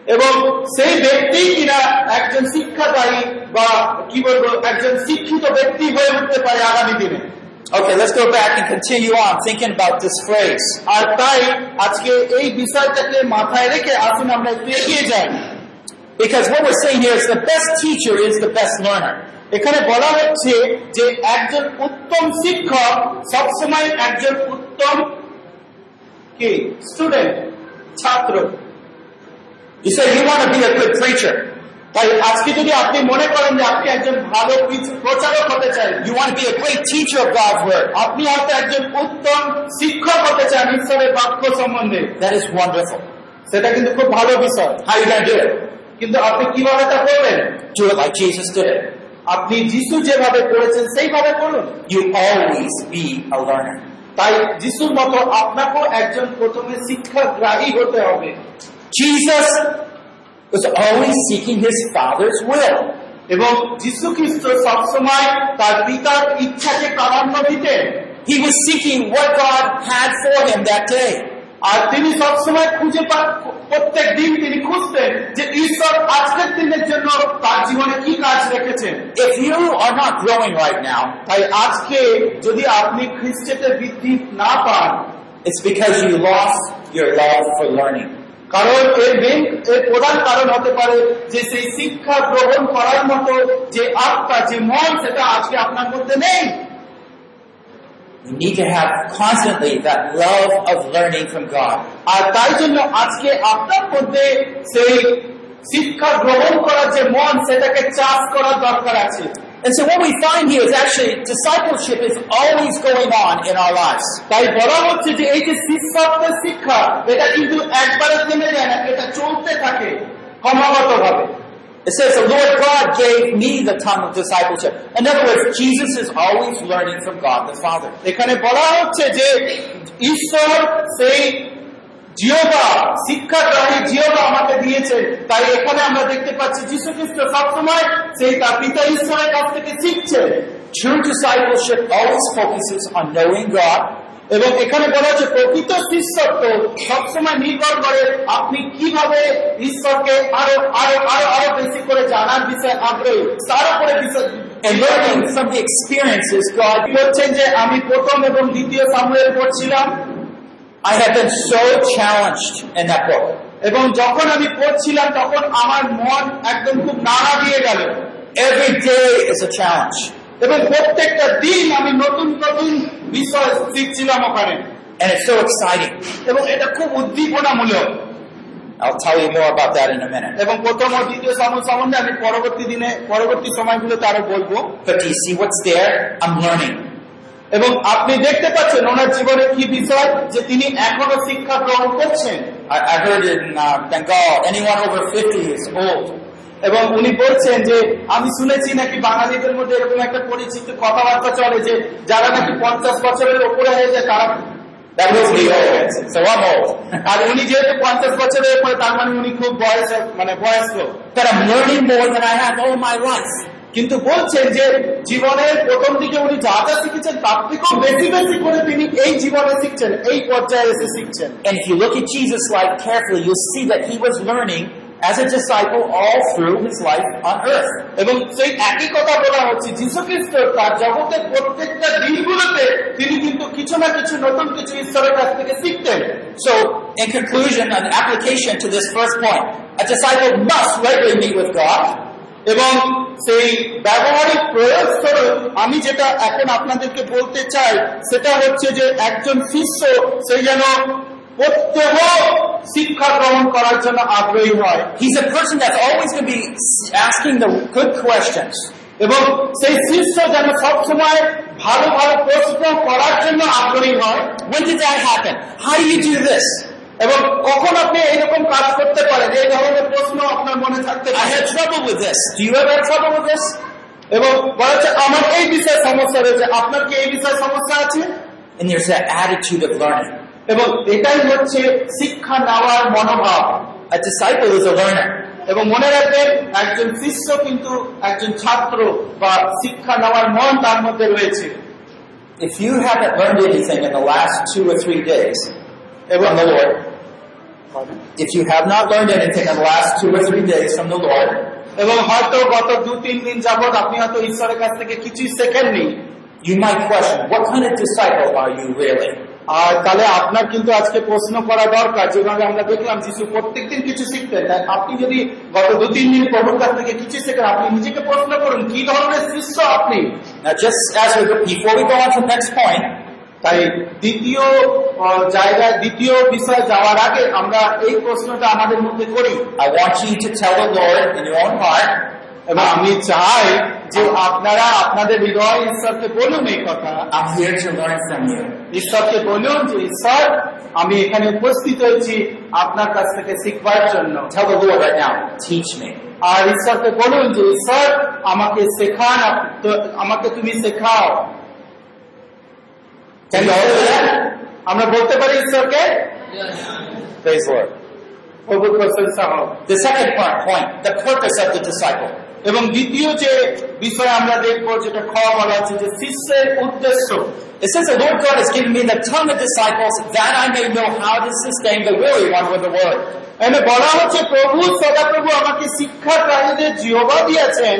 এবং সেই ব্যক্তি কিনা একজন শিক্ষাদায়ী বা কি বলব একজন শিক্ষিত ব্যক্তি হয়ে উঠতে পারে আগামী দিনে Okay, let's go back and continue on thinking about this phrase. আর তাই আজকে এই বিষয়টাকে মাথায় রেখে আসুন আমরা একটু এগিয়ে যাই because what we're saying here is the best teacher is the best learner. এখানে বলা হচ্ছে যে একজন উত্তম শিক্ষক সবসময় একজন উত্তম কি? স্টুডেন্ট ছাত্র। তাই আজকে যদি আপনি মনে করেন যে আপনি একজন ভালো প্রচারক হতে চান ইউ ওয়ান্ট বি এ আপনি হয়তো একজন উত্তম শিক্ষক হতে চান ঈশ্বরের বাক্য সম্বন্ধে। দ্যাট ইজ সেটা কিন্তু খুব ভালো বিষয়। হাউ কিন্তু আপনি কীভাবে তা করবেন. আপনি যিশু যেভাবে করেছেন সেইভাবে করুন always be a learner. তাই যিশুর মতো আপনাকেও একজন প্রথমে শিক্ষাগ্রাহী হতে হবে Jesus was always seeking his Father's will. এবং যিশু খ্রিস্ট সবসময় তার পিতার ইচ্ছাকে প্রাধান্য দিতেন He was seeking what God had for him that day. আর তিনি সবসময় খুঁজে প্রত্যেক দিন তিনি খুঁজতেন যে ঈশ্বর আজকের দিনের জন্য তার জীবনে কি কাজ রেখেছেন you are not growing right now, তাই আজকে যদি আপনি খ্রিস্টেতে বৃদ্ধি না পান it's because you lost your love for learning. কারণ এর মেন এর প্রধান কারণ হতে পারে যে সেই শিক্ষা গ্রহণ করার মতো যে আত্মা যে মন সেটা আজকে আপনার মধ্যে নেই You need to have constantly that love of learning from God. আর তাই জন্য আজকে আপনার মধ্যে সেই শিক্ষা গ্রহণ করার যে মন সেটাকে চাষ করার দরকার আছে And so what we find here is actually discipleship is always going on in our lives. তাই বলা হচ্ছে যে এই যে শিষ্যত্বের শিক্ষা এটা কিন্তু একবারে থেমে যায় না এটা চলতে থাকে ক্রমাগত ভাবে It says the Lord God gave me the tongue of discipleship. In other words, Jesus is always learning from God the Father. এখানে বলা হচ্ছে যে ঈশ্বর সেই জিওবা শিক্ষাগ্রাহী জিওবা আমাকে দিয়েছেন তাই এখানে আমরা দেখতে পাচ্ছি যীশু খ্রিস্ট সবসময় সেই তার পিতা ঈশ্বরের কাছ থেকে শিখছে True discipleship always focuses on knowing God এবং এখানে বলা হচ্ছে প্রকৃত শিষ্যত্ব সবসময় নির্ভর করে আপনি কীভাবে ঈশ্বরকে আরও আরও আরও আরও বেশি করে জানার বিষয়ে আগ্রহী তার উপরে and learning from the experiences God. বলছেন যে আমি প্রথম এবং দ্বিতীয় সামুয়েল পড়ছিলাম I have been so challenged in that book. এবং যখন আমি পড়ছিলাম তখন আমার মন একদম খুব নাড়া দিয়ে গেল Every day is a challenge. এবং প্রত্যেকটা দিন আমি নতুন নতুন বিষয় শিখছিলাম ওখানে And it's so exciting. এবং এটা খুব উদ্দীপনামূলক I'll tell you more about that in a minute. এবং প্রথম ও দ্বিতীয় সম্বন্ধে আমি পরবর্তী দিনে পরবর্তী সময়গুলোতে আরও বলব But do you see what's there? I'm learning. এবং আপনি দেখতে পাচ্ছেন ওনার জীবনে কি বিষয় যে তিনি এখনও শিক্ষা গ্রহণ করছেন I, I heard in uh, Bengal, anyone over 50 is old. এবং উনি বলছেন যে আমি শুনেছি নাকি বাঙালিদের মধ্যে এরকম একটা পরিচিত কথাবার্তা চলে যে যারা নাকি পঞ্চাশ বছরের উপরে হয়ে যায় তারা. আর উনি যেহেতু পঞ্চাশ বছরের উপরে তার মানে উনি খুব বয়স মানে বয়স্ক life. কিন্তু বলছেন যে জীবনের প্রথম দিকে উনি যা যা শিখেছেন তার থেকেও বেশি বেশি করে তিনি এই জীবনে শিখছেন এই পর্যায়ে এসে শিখছেন And if you look at Jesus' life carefully, you'll see that he was learning as a disciple all through his life on earth. এবং সেই একই কথা বলা হচ্ছে যীশু খ্রিস্ট তার জগতের প্রত্যেকটা দিনগুলোতে তিনি কিন্তু কিছু না কিছু নতুন কিছু ঈশ্বরের কাছ থেকে শিখতেন So, in conclusion, an application to this first point, a disciple must regularly meet with God, এবং সেই ব্যবহারিক প্রয়োগ স্বরূপ আমি যেটা এখন আপনাদেরকে বলতে চাই সেটা হচ্ছে যে একজন শিষ্য সেই যেন প্রত্যহ শিক্ষা গ্রহণ করার জন্য আগ্রহী হয় he's a person that's always going to be asking the good questions. এবং সেই শিষ্য যেন সবসময় ভালো ভালো প্রশ্ন করার জন্য আগ্রহী হয় When did that happen? How do you do this? এবং কখন আপনি এইরকম কাজ করতে পারেন এই ধরনের প্রশ্ন আপনার মনে থাকতে I পারে had trouble with this. Do you ever have trouble with this? এবং বলা হচ্ছে আমার এই বিষয়ে সমস্যা রয়েছে আপনার কি এই বিষয়ে সমস্যা আছে And there's that attitude of learning. এবং এটাই হচ্ছে শিক্ষা নেওয়ার মনোভাব disciple is a এবং মনে রাখবেন একজন শিষ্য কিন্তু একজন ছাত্র বা শিক্ষা নেওয়ার মন তার মধ্যে রয়েছে If you haven't learned anything in the last two or three days from the Lord, if you have not learned anything in the last two or three days from the Lord, এবং হয়তো গত দু তিন দিন যাবৎ আপনি হয়তো ঈশ্বরের কাছ থেকে কিছুই শেখেননি you might question, what kind of disciple are you really? আর তাহলে আপনার কিন্তু আজকে প্রশ্ন করা দরকার যেভাবে আমরা দেখলাম যিশু প্রত্যেকদিন কিছু শিখতেন। আপনি যদি গত দু তিন দিন প্রভুর কাছ থেকে কিছু শেখেন আপনি নিজেকে প্রশ্ন করুন কি ধরনের শিষ্য আপনি? তাই দ্বিতীয় জায়গায় দ্বিতীয় বিষয় যাওয়ার আগে আমরা এই প্রশ্নটা আমাদের মধ্যে করি। The Lord in your own heart, এবং আমি চাই যে আপনারা আপনাদের হৃদয় ঈশ্বরকে বলুন এই কথা I'm here to learn from you. ঈশ্বরকে বলুন যে ঈশ্বর আমি এখানে উপস্থিত হয়েছি আপনার কাছ থেকে শিখবার জন্য Tell the Lord right now, teach me. আর ঈশ্বরকে বলুন যে ঈশ্বর আমাকে শেখান আমাকে তুমি শেখাও? আমরা বলতে পারি ঈশ্বরকে Praise প্রভু প্রশংসা হোক The second part, point, the purpose of the disciple. এবং দ্বিতীয় যে বিষয় আমরা দেখব যেটা খ বলা আছে যে শিষ্যের উদ্দেশ্য It says the Lord God has given me the tongue of disciples that I may know how to sustain the weary one with the word. এখানে বলা হচ্ছে প্রভু সদাপ্রভু আমাকে শিক্ষা প্রাণীদের জিহবা দিয়েছেন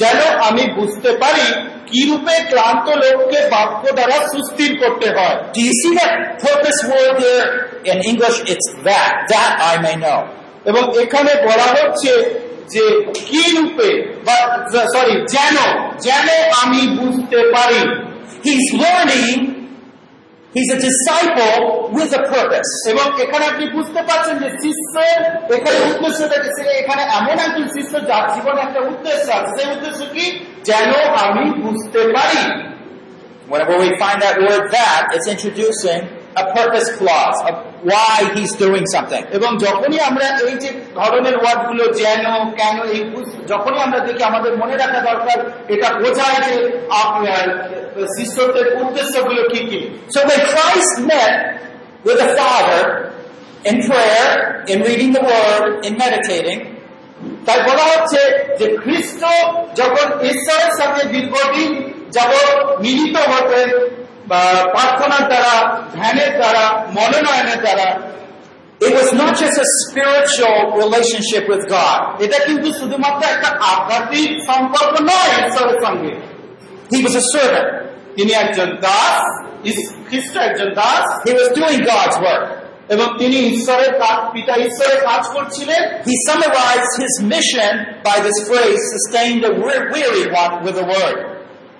যেন আমি বুঝতে পারি কি রূপে ক্লান্ত লোককে বাক্য দ্বারা সুস্থির করতে হয় Do you see that purpose word there? In English, it's that. That I may know. এবং এখানে বলা হচ্ছে যে কি রূপে বা সরি যেন যেন আমি বুঝতে পারি He's learning. He's a disciple with a purpose. এবং এখানে আপনি বুঝতে পারছেন যে শিষ্যের এখানে উদ্দেশ্যটা কি? সে এখানে এমন একজন শিষ্য যার জীবনে একটা উদ্দেশ্য আছে সেই উদ্দেশ্য কি যেন আমি বুঝতে পারি Whenever we find that word that, it's introducing a purpose clause of why he's doing something. এবং যখনই আমরা এই যে ধরনের ওয়ার্ডগুলো যেন কেন এই যখনই আমরা দেখি আমাদের মনে রাখা দরকার এটা বোঝায় যে আপনার শিষ্যত্বের উদ্দেশ্যগুলো কি কি So when Christ met with the Father in prayer, in reading the Word, in meditating, তাই বলা হচ্ছে যে খ্রিস্ট যখন ঈশ্বরের সাথে দীর্ঘদিন যাবৎ মিলিত হতেন প্রার্থনার দ্বারা ধ্যানের দ্বারা মনোনয়নের দ্বারা it was not just a spiritual relationship with God. এটা কিন্তু শুধুমাত্র একটা আধ্যাত্মিক সম্পর্ক নয় ঈশ্বরের সঙ্গে He was a servant. তিনি একজন দাস ইস- খ্রিস্ট একজন Das He was doing God's work. এবং তিনি ঈশ্বরের কাজ পিতা ঈশ্বরের কাজ করছিলেন He summarized his mission by this phrase, sustain the we- weary one with a word.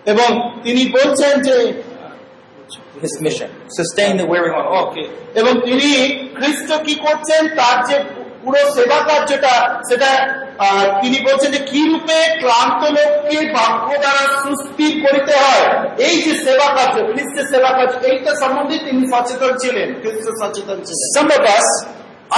এবং তিনি বলছেন যে His mission, sustain the one. Oh, ওকে এবং তিনি খ্রিস্ট কি করছেন তার যে পুরো সেবা কার্যটা সেটা তিনি বলছেন যে কি রূপে ক্লান্ত লোককে বাক্য দ্বারা সুস্থির করিতে হয় এই যে সেবা কার্য খ্রিস্টের সেবা কার্য এইটা সম্বন্ধে তিনি সচেতন ছিলেন খ্রিস্ট সচেতন ছিলেন Some of us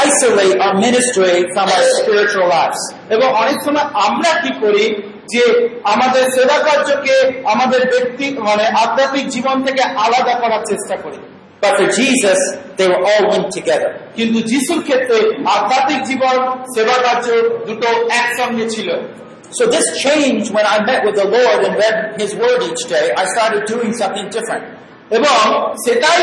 isolate our ministry from our spiritual lives. এবং অনেক সময় আমরা কি করি যে আমাদের সেবা কার্যকে আমাদের ব্যক্তি মানে আধ্যাত্মিক জীবন থেকে আলাদা করার চেষ্টা করি But for Jesus, they were all linked together. কিন্তু যিশুর ক্ষেত্রে আধ্যাত্মিক জীবন সেবা কার্য দুটো একসঙ্গে ছিল So this changed when I met with the Lord and read His Word each day. I started doing something different. এবং সেটাই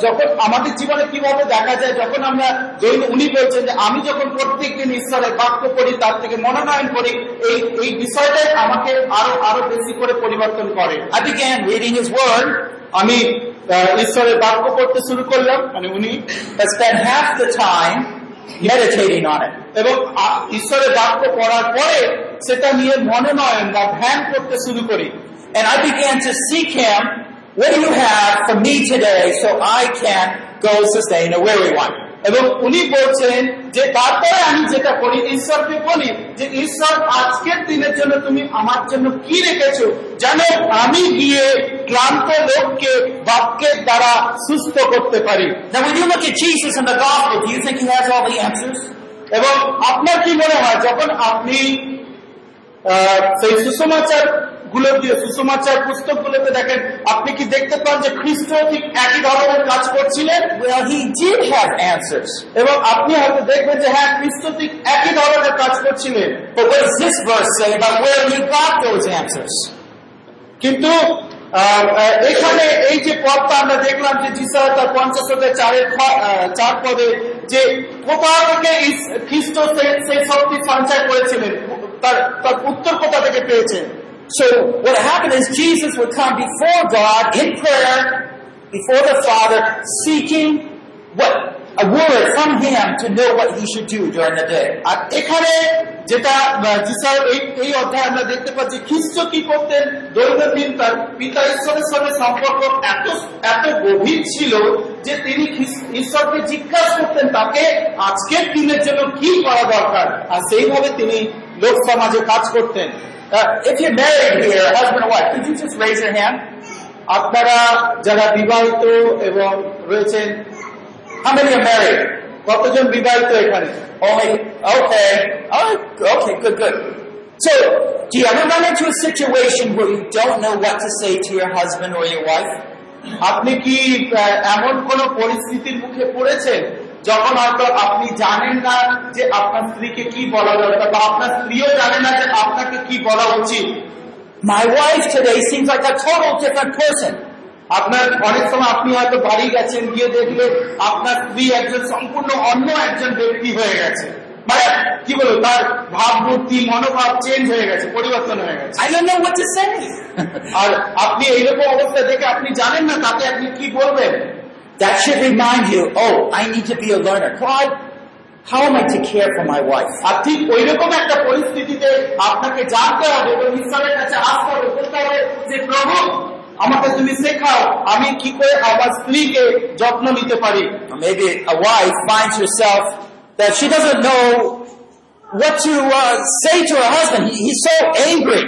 যখন আমাদের জীবনে কীভাবে দেখা যায় যখন আমরা দৈন উনি বলছেন যে আমি যখন প্রত্যেক দিন ঈশ্বরের বাক্য পড়ি তার থেকে মনোনয়ন করি এই এই বিষয়টাই আমাকে আরও আরও বেশি করে পরিবর্তন করে I began reading His Word, আমি ঈশ্বরের বাক্য পড়তে শুরু করলাম মানে উনি spent half the time meditating on it. এবং ঈশ্বরের বাক্য পড়ার পরে সেটা নিয়ে মনোনয়ন বা ধ্যান করতে শুরু করি And I began to seek Him. What do you have for me today so I can go sustain a weary one? এবং উনি বলছেন যে তারপরে আমি যেটা করি ঈশ্বরকে বলি যে ঈশ্বর আজকের দিনের জন্য তুমি আমার জন্য কি রেখেছো যেন আমি গিয়ে ক্লান্ত লোককে বাক্যের দ্বারা সুস্থ করতে পারি? এবং আপনার কি মনে হয় যখন আপনি সেই সুসমাচার গুলো দিয়ে সুসমাচার পুস্তকগুলোতে দেখেন আপনি কি দেখতে পান যে খ্রিস্ট ঠিক একই ধরনের কাজ করছিলেন. এবং আপনি হয়তো দেখবেন যে হ্যাঁ খ্রিস্ট ঠিক একই ধরনের কাজ করছিলেন? কিন্তু এখানে এই যে পদটা আমরা দেখলাম যে যিশা তার পঞ্চাশ অধ্যায় চারের চার পদে যে কোথা থেকে খ্রিস্ট সেই শক্তি সঞ্চয় করেছিলেন তার তার উত্তর কোথা থেকে পেয়েছেন So what happened is Jesus would come before God in prayer, before the Father, seeking what? A word from Him to know what He should do during the day. আর এখানে যেটা আহ, যিশার এই এই অধ্যায়ে আমরা দেখতে পাচ্ছি খ্রিস্ট কি করতেন দৈনন্দিন তার পিতা ঈশ্বরের সঙ্গে সম্পর্ক এত এত গভীর ছিল যে তিনি খ্রিস- ঈশ্বরকে জিজ্ঞাসা করতেন তাকে আজকের দিনের জন্য কি করা দরকার আর সেইভাবে তিনি লোক সমাজে কাজ করতেন Uh, if you're married here, husband or wife, could you just raise your hand? আপনারা যারা বিবাহিত এবং rয়েছেন How many are married? কতজন বিবাহিত এখানে Only, okay. Oh, okay, good, good. So, do you ever run into a situation where you don't know what to say to your husband or your wife? আপনি কি আহ, এমন কোন পরিস্থিতির মুখে পড়েছেন যখন হয়তো আপনি জানেন না যে আপনার স্ত্রীকে কি বলা দরকার বা আপনার স্ত্রীও জানে না যে আপনাকে কি বলা উচিত My wife today seems like a total different person. আপনার অনেক সময় আপনি হয়তো বাড়ি গেছেন গিয়ে দেখলে আপনার স্ত্রী একজন সম্পূর্ণ অন্য একজন ব্যক্তি হয়ে গেছে মানে কি বলব তার ভাবমূর্তি মনোভাব চেঞ্জ হয়ে গেছে পরিবর্তন হয়ে গেছে. আর আপনি এইরকম অবস্থা দেখে আপনি জানেন না তাকে আপনি কি বলবেন that should remind you, oh, I need to be a learner. God, how am I to care for my wife? আর ঠিক ওই রকম একটা পরিস্থিতিতে আপনাকে জানতে হবে এবং ঈশ্বরের কাছে আসতে হবে বলতে হবে যে প্রভু আমাকে তুমি শেখাও আমি কি করে আমার স্ত্রীকে যত্ন নিতে পারি Or maybe a wife finds herself that she doesn't know what to uh, say to her husband. He, he's so angry.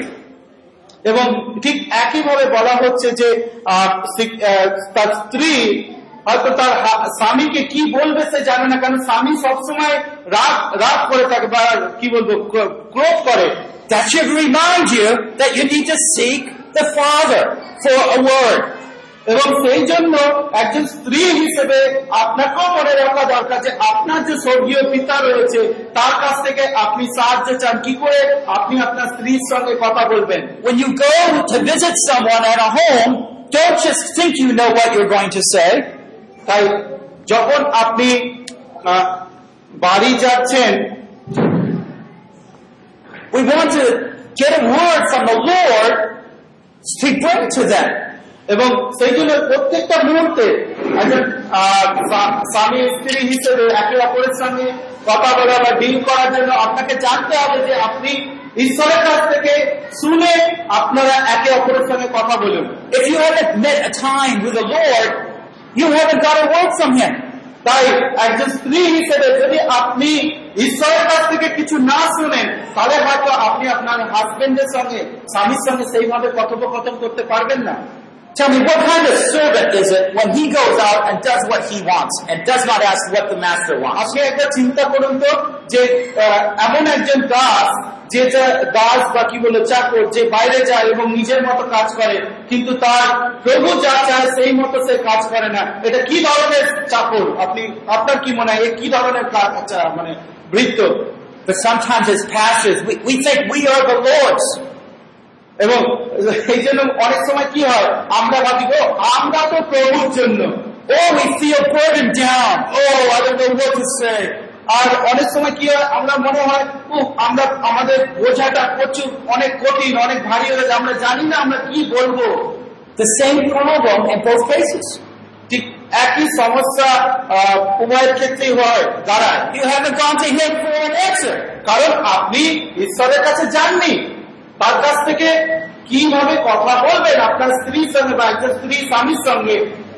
এবং ঠিক একইভাবে বলা হচ্ছে যে আহ, সে- আহ, তার স্ত্রী হয়তো তার স্বামীকে কি বলবে সে জানে না কারণ স্বামী সবসময় রাগ রাগ করে থাকে বা কি বলব ক্রোধ করে That should remind you that you need to seek the Father for a word. এবং সেই জন্য একজন স্ত্রী হিসেবে আপনাকেও মনে রাখা দরকার যে আপনার যে স্বর্গীয় পিতা রয়েছে তার কাছ থেকে আপনি সাহায্য চান কি করে আপনি আপনার স্ত্রীর সঙ্গে কথা বলবেন When you go to visit someone at a home, don't just think you know what you're going to say. তাই যখন আপনি বাড়ি যাচ্ছেন We want to get a word from the Lord to bring to. এবং সেই জন্য প্রত্যেকটা মুহূর্তে একজন স্বামী স্ত্রী হিসেবে একে অপরের সঙ্গে কথা বলা বা ডিল করার জন্য আপনাকে জানতে হবে যে আপনি ঈশ্বরের কাছ থেকে শুনে আপনারা একে অপরের সঙ্গে কথা বলুন If you haven't met a time with the Lord, you haven't got a word from Him. তাই একজন স্ত্রী হিসেবে যদি আপনি ঈশ্বরের কাছ থেকে কিছু না শুনেন তাহলে হয়তো আপনি আপনার হাজবেন্ডের সঙ্গে স্বামীর সঙ্গে সেইভাবে কথোপকথন করতে পারবেন না Tell me, what kind of servant is it when he goes out and does what he wants and does not ask what the master wants? আপনি একবার চিন্তা করুন তো যে এমন একজন দাস যে দাস বা কি বলে চাকর যে বাইরে যায় এবং নিজের মতো কাজ করে কিন্তু তার প্রভু যা চায় সেই মতো সে কাজ করে না। এটা কি ধরনের চাকর? আপনি আপনার কি মনে হয়? কি ধরনের মানে বৃত্ত? But sometimes as pastors, we, we think we are the Lord's. এবং এই জন্য অনেক সময় কি হয়? আমরা ভাবি গো আমরা তো প্রভুর জন্য। Oh, we feel burdened down. Oh, I don't know what to say. আর অনেক সময় কি হয় আমরা মনে হয় আমরা আমাদের বোঝাটা প্রচুর অনেক কঠিন অনেক ভারী হয়ে আমরা জানি না আমরা কি বলব। The same problem in both cases. ঠিক একই সমস্যা উভয়ের ক্ষেত্রেই হয়। দাঁড়ায় haven't gone to Him for an answer. কারণ আপনি ঈশ্বরের কাছে যাননি। তার কাছ থেকে কীভাবে কথা বলবেন? আপনার স্ত্রীর সঙ্গে বা একজন স্ত্রী স্বামীর সঙ্গে।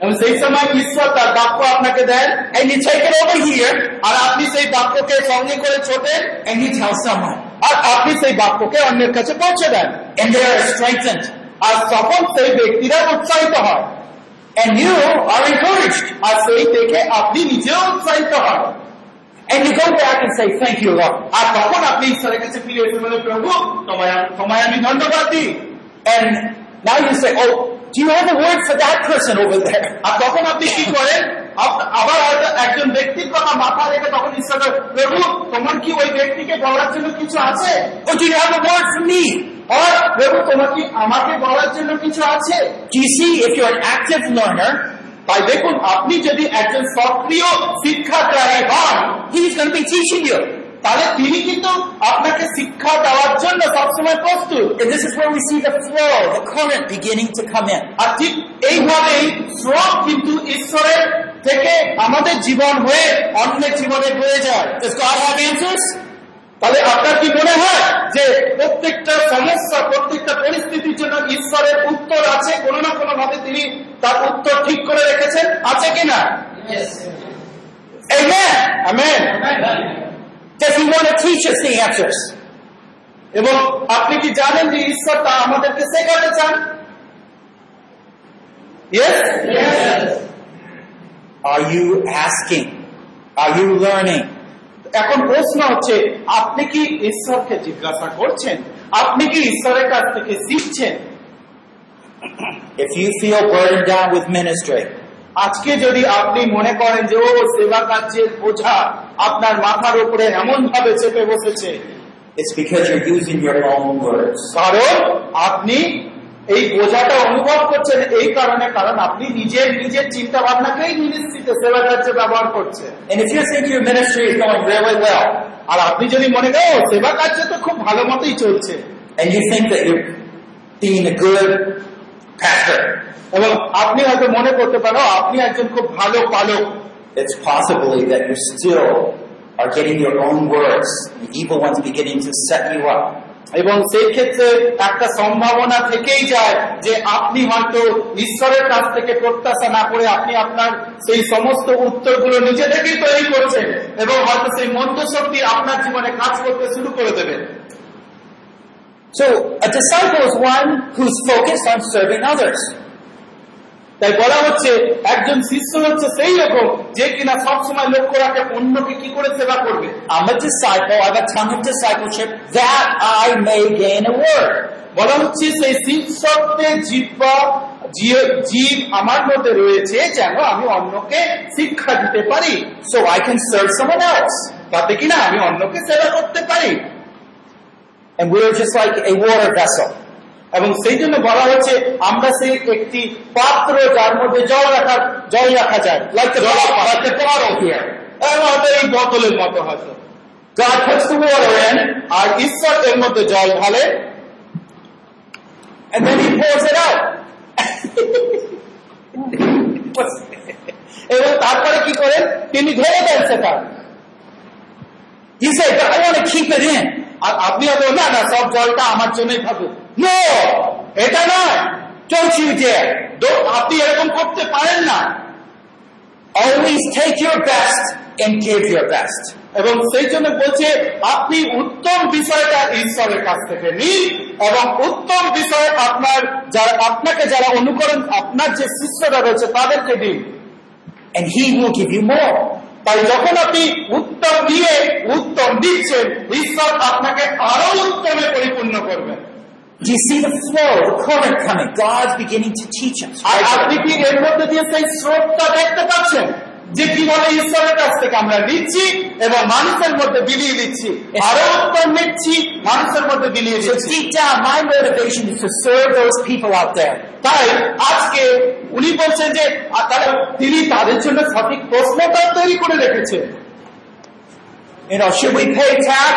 এবং সেই সময় ঈশ্বর তার বাক্য আপনাকে দেন and you take it over here, আর আপনি সেই বাক্যকে সঙ্গে করে ছোটেন and you tell someone, আর আপনি সেই বাক্যকে অন্যের কাছে পৌঁছে দেন। And they are strengthened, আর তখন সেই ব্যক্তিরা উৎসাহিত হয়। And you are encouraged, আর সেই দেখে আপনি নিজেও উৎসাহিত হন। And you go back and say, "Thank you, Lord." আর তখন আপনি ঈশ্বরের কাছে ফিরে এসে বলে প্রভু তোমায় তোমায় আমি ধন্যবাদ দিই। And now you say, "Oh, do you have a word for that person over there?" আর তখন আপনি কি করেন আবার হয়তো একজন ব্যক্তির কথা মাথায় রেখে তখন ঈশ্বর বলে, প্রভু তোমার কি ওই ব্যক্তিকে বলার জন্য কিছু আছে Or do you have a word for me? আর প্রভু তোমার কি আমাকে বলার জন্য কিছু আছে Do you see, if you're an active learner, তাই দেখুন আপনি যদি একজন সক্রিয় শিক্ষাগ্রাহী হন be teaching you. তাহলে তিনি কিন্তু আপনাকে শিক্ষা দেওয়ার জন্য সবসময় প্রস্তুত। And this is where we see the flow, the current beginning to come in. আর ঠিক এইভাবেই স্রোত কিন্তু ঈশ্বরের থেকে আমাদের জীবন হয়ে অন্যের জীবনে বয়ে যায়। Does God have answers? তাহলে আপনার কি মনে হয় যে প্রত্যেকটা সমস্যা প্রত্যেকটা পরিস্থিতির জন্য ঈশ্বরের উত্তর আছে? কোনো না কোনো ভাবে তিনি তার উত্তর ঠিক করে রেখেছেন? আছে কিনা? Amen. Amen Does he want to teach us the answers? এবং আপনি কি জানেন যে ঈশ্বর তা আমাদেরকে শেখাতে চান Yes? Are you asking? Are you learning? এখন প্রশ্ন হচ্ছে আপনি কি ঈশ্বরকে জিজ্ঞাসা করছেন আপনি কি ঈশ্বরের কাছ থেকে শিখছেন If you feel burdened down with ministry, আজকে যদি আপনি মনে করেন যে ও সেবা কার্যের বোঝা আপনার মাথার উপরে এমন ভাবে চেপে বসেছে। It's because you're using your own words. কারণ আপনি এই বোঝাটা অনুভব করছেন এই কারণে কারণ আপনি নিজের নিজের চিন্তা ভাবনাকেই নিশ্চিত সেবা কার্যে ব্যবহার করছেন। আর আপনি যদি মনে করেন "ও, সেবা কার্য তো খুব ভালো মতোই চলছে। and you think that you're being a good pastor, এবং আপনি হয়তো মনে করতে পারেন "ও, আপনি একজন খুব ভালো পালক it's possibly that you still are getting your own words. The evil one's beginning to set you up. এবং সেই ক্ষেত্রে একটা সম্ভাবনা থেকেই যায় যে আপনি হয়তো ঈশ্বরের কাছ থেকে প্রত্যাশা না করে আপনি আপনার সেই সমস্ত উত্তরগুলো নিজে থেকেই তৈরি করছেন এবং হয়তো সেই মন্দ শক্তি আপনার জীবনে কাজ করতে শুরু করে দেবে So a disciple is one who's focused on serving others. তাই বলা হচ্ছে একজন শিষ্য হচ্ছে সেই রকম যে কিনা সবসময় লক্ষ্য রাখে অন্যকে কি করে সেবা করবে a disciple, I have a tongue of discipleship that I may gain a বলা হচ্ছে সেই শিষ্যত্বের জিব্বা জীব আমার মধ্যে রয়েছে যেন আমি অন্যকে শিক্ষা দিতে পারি so I can serve someone else. তাতে কিনা আমি অন্যকে সেবা করতে পারি And we're just like a water vessel. এবং সেই জন্য বলা হচ্ছে আমরা সেই একটি পাত্র যার মধ্যে জল রাখা জল রাখা যায় here. এবং হয়তো এই বোতলের মতো হয়তো God puts the water in, আর ঈশ্বর এর মধ্যে জল ঢালে and then he pours it out. এবং তারপরে কি করেন তিনি ধরে দেন সেটা say, but I want to keep it in. আর আপনি হয়তো না না সব জলটা আমার জন্যই থাকুক No! এটা নয় dare. তো- আপনি এরকম করতে পারেন না Always take your best and give your best. এবং সেই জন্য বলছে, আপনি উত্তম বিষয়টা ঈশ্বরের কাছ থেকে নিন এবং উত্তম বিষয় আপনার যারা, আপনাকে যারা অনুকরণ, আপনার যে শিষ্যরা রয়েছে তাদেরকে দিন And he will give you more. তাই যখন আপনি উত্তম দিয়ে উত্তম দিচ্ছেন ঈশ্বর আপনাকে আরও উত্তমে পরিপূর্ণ করবেন Do you see the flow, the current coming? God's beginning to teach us. আর আপনি কি এর মধ্যে দিয়ে সেই স্রোতটা দেখতে পাচ্ছেন যে কীভাবে ঈশ্বরের কাছ থেকে আমরা নিচ্ছি এবং মানুষের মধ্যে বিলিয়ে দিচ্ছি আরও উত্তম নিচ্ছি মানুষের মধ্যে বিলিয়ে দিচ্ছি my motivation is to serve those people out there. তাই আজকে উনি বলছেন যে তিনি তাদের জন্য সঠিক প্রশ্নটা তৈরি করে রেখেছেন You know, should we pay tax?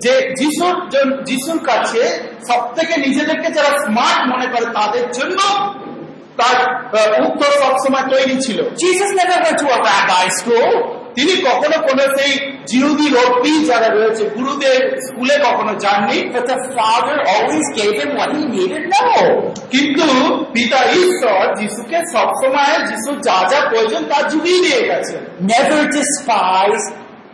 যে যিশুর যিশুর কাছে সব থেকে নিজেদেরকে যারা স্মার্ট মনে করে তাদের জন্য তার উত্তর সবসময় তৈরি ছিল Jesus never went to a rabbi school. তিনি কখনো কোনো সেই জিহুদি রব্বি যারা রয়েছে, গুরুদের স্কুলে কখনো যাননি the Father always gave him what he needed কিন্তু পিতা ঈশ্বর যিশুকে সবসময় যিশু যা যা প্রয়োজন তা জুগিয়ে দিয়ে গেছে Never despise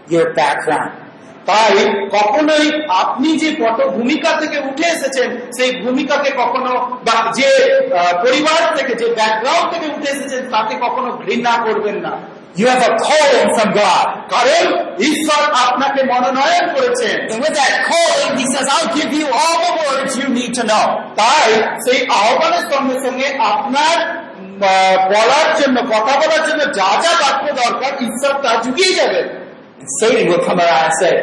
your background. তাই কখনোই আপনি যে পট ভূমিকা থেকে উঠে এসেছেন সেই ভূমিকাকে কখনো বা যে পরিবার থেকে যে ব্যাকগ্রাউন্ড থেকে উঠে এসেছেন তাকে কখনো ঘৃণা করবেন না You have a calling from God. কারণ ঈশ্বর আপনাকে মনোনয়ন করেছেন And with that calling, He says, I'll give you all the words you need to know. তাই সেই আহ্বানের সঙ্গে সঙ্গে আপনার বলার জন্য কথা বলার জন্য যা যা বাক্য দরকার ঈশ্বর তা যুগিয়ে যাবেন Satan will come around and say,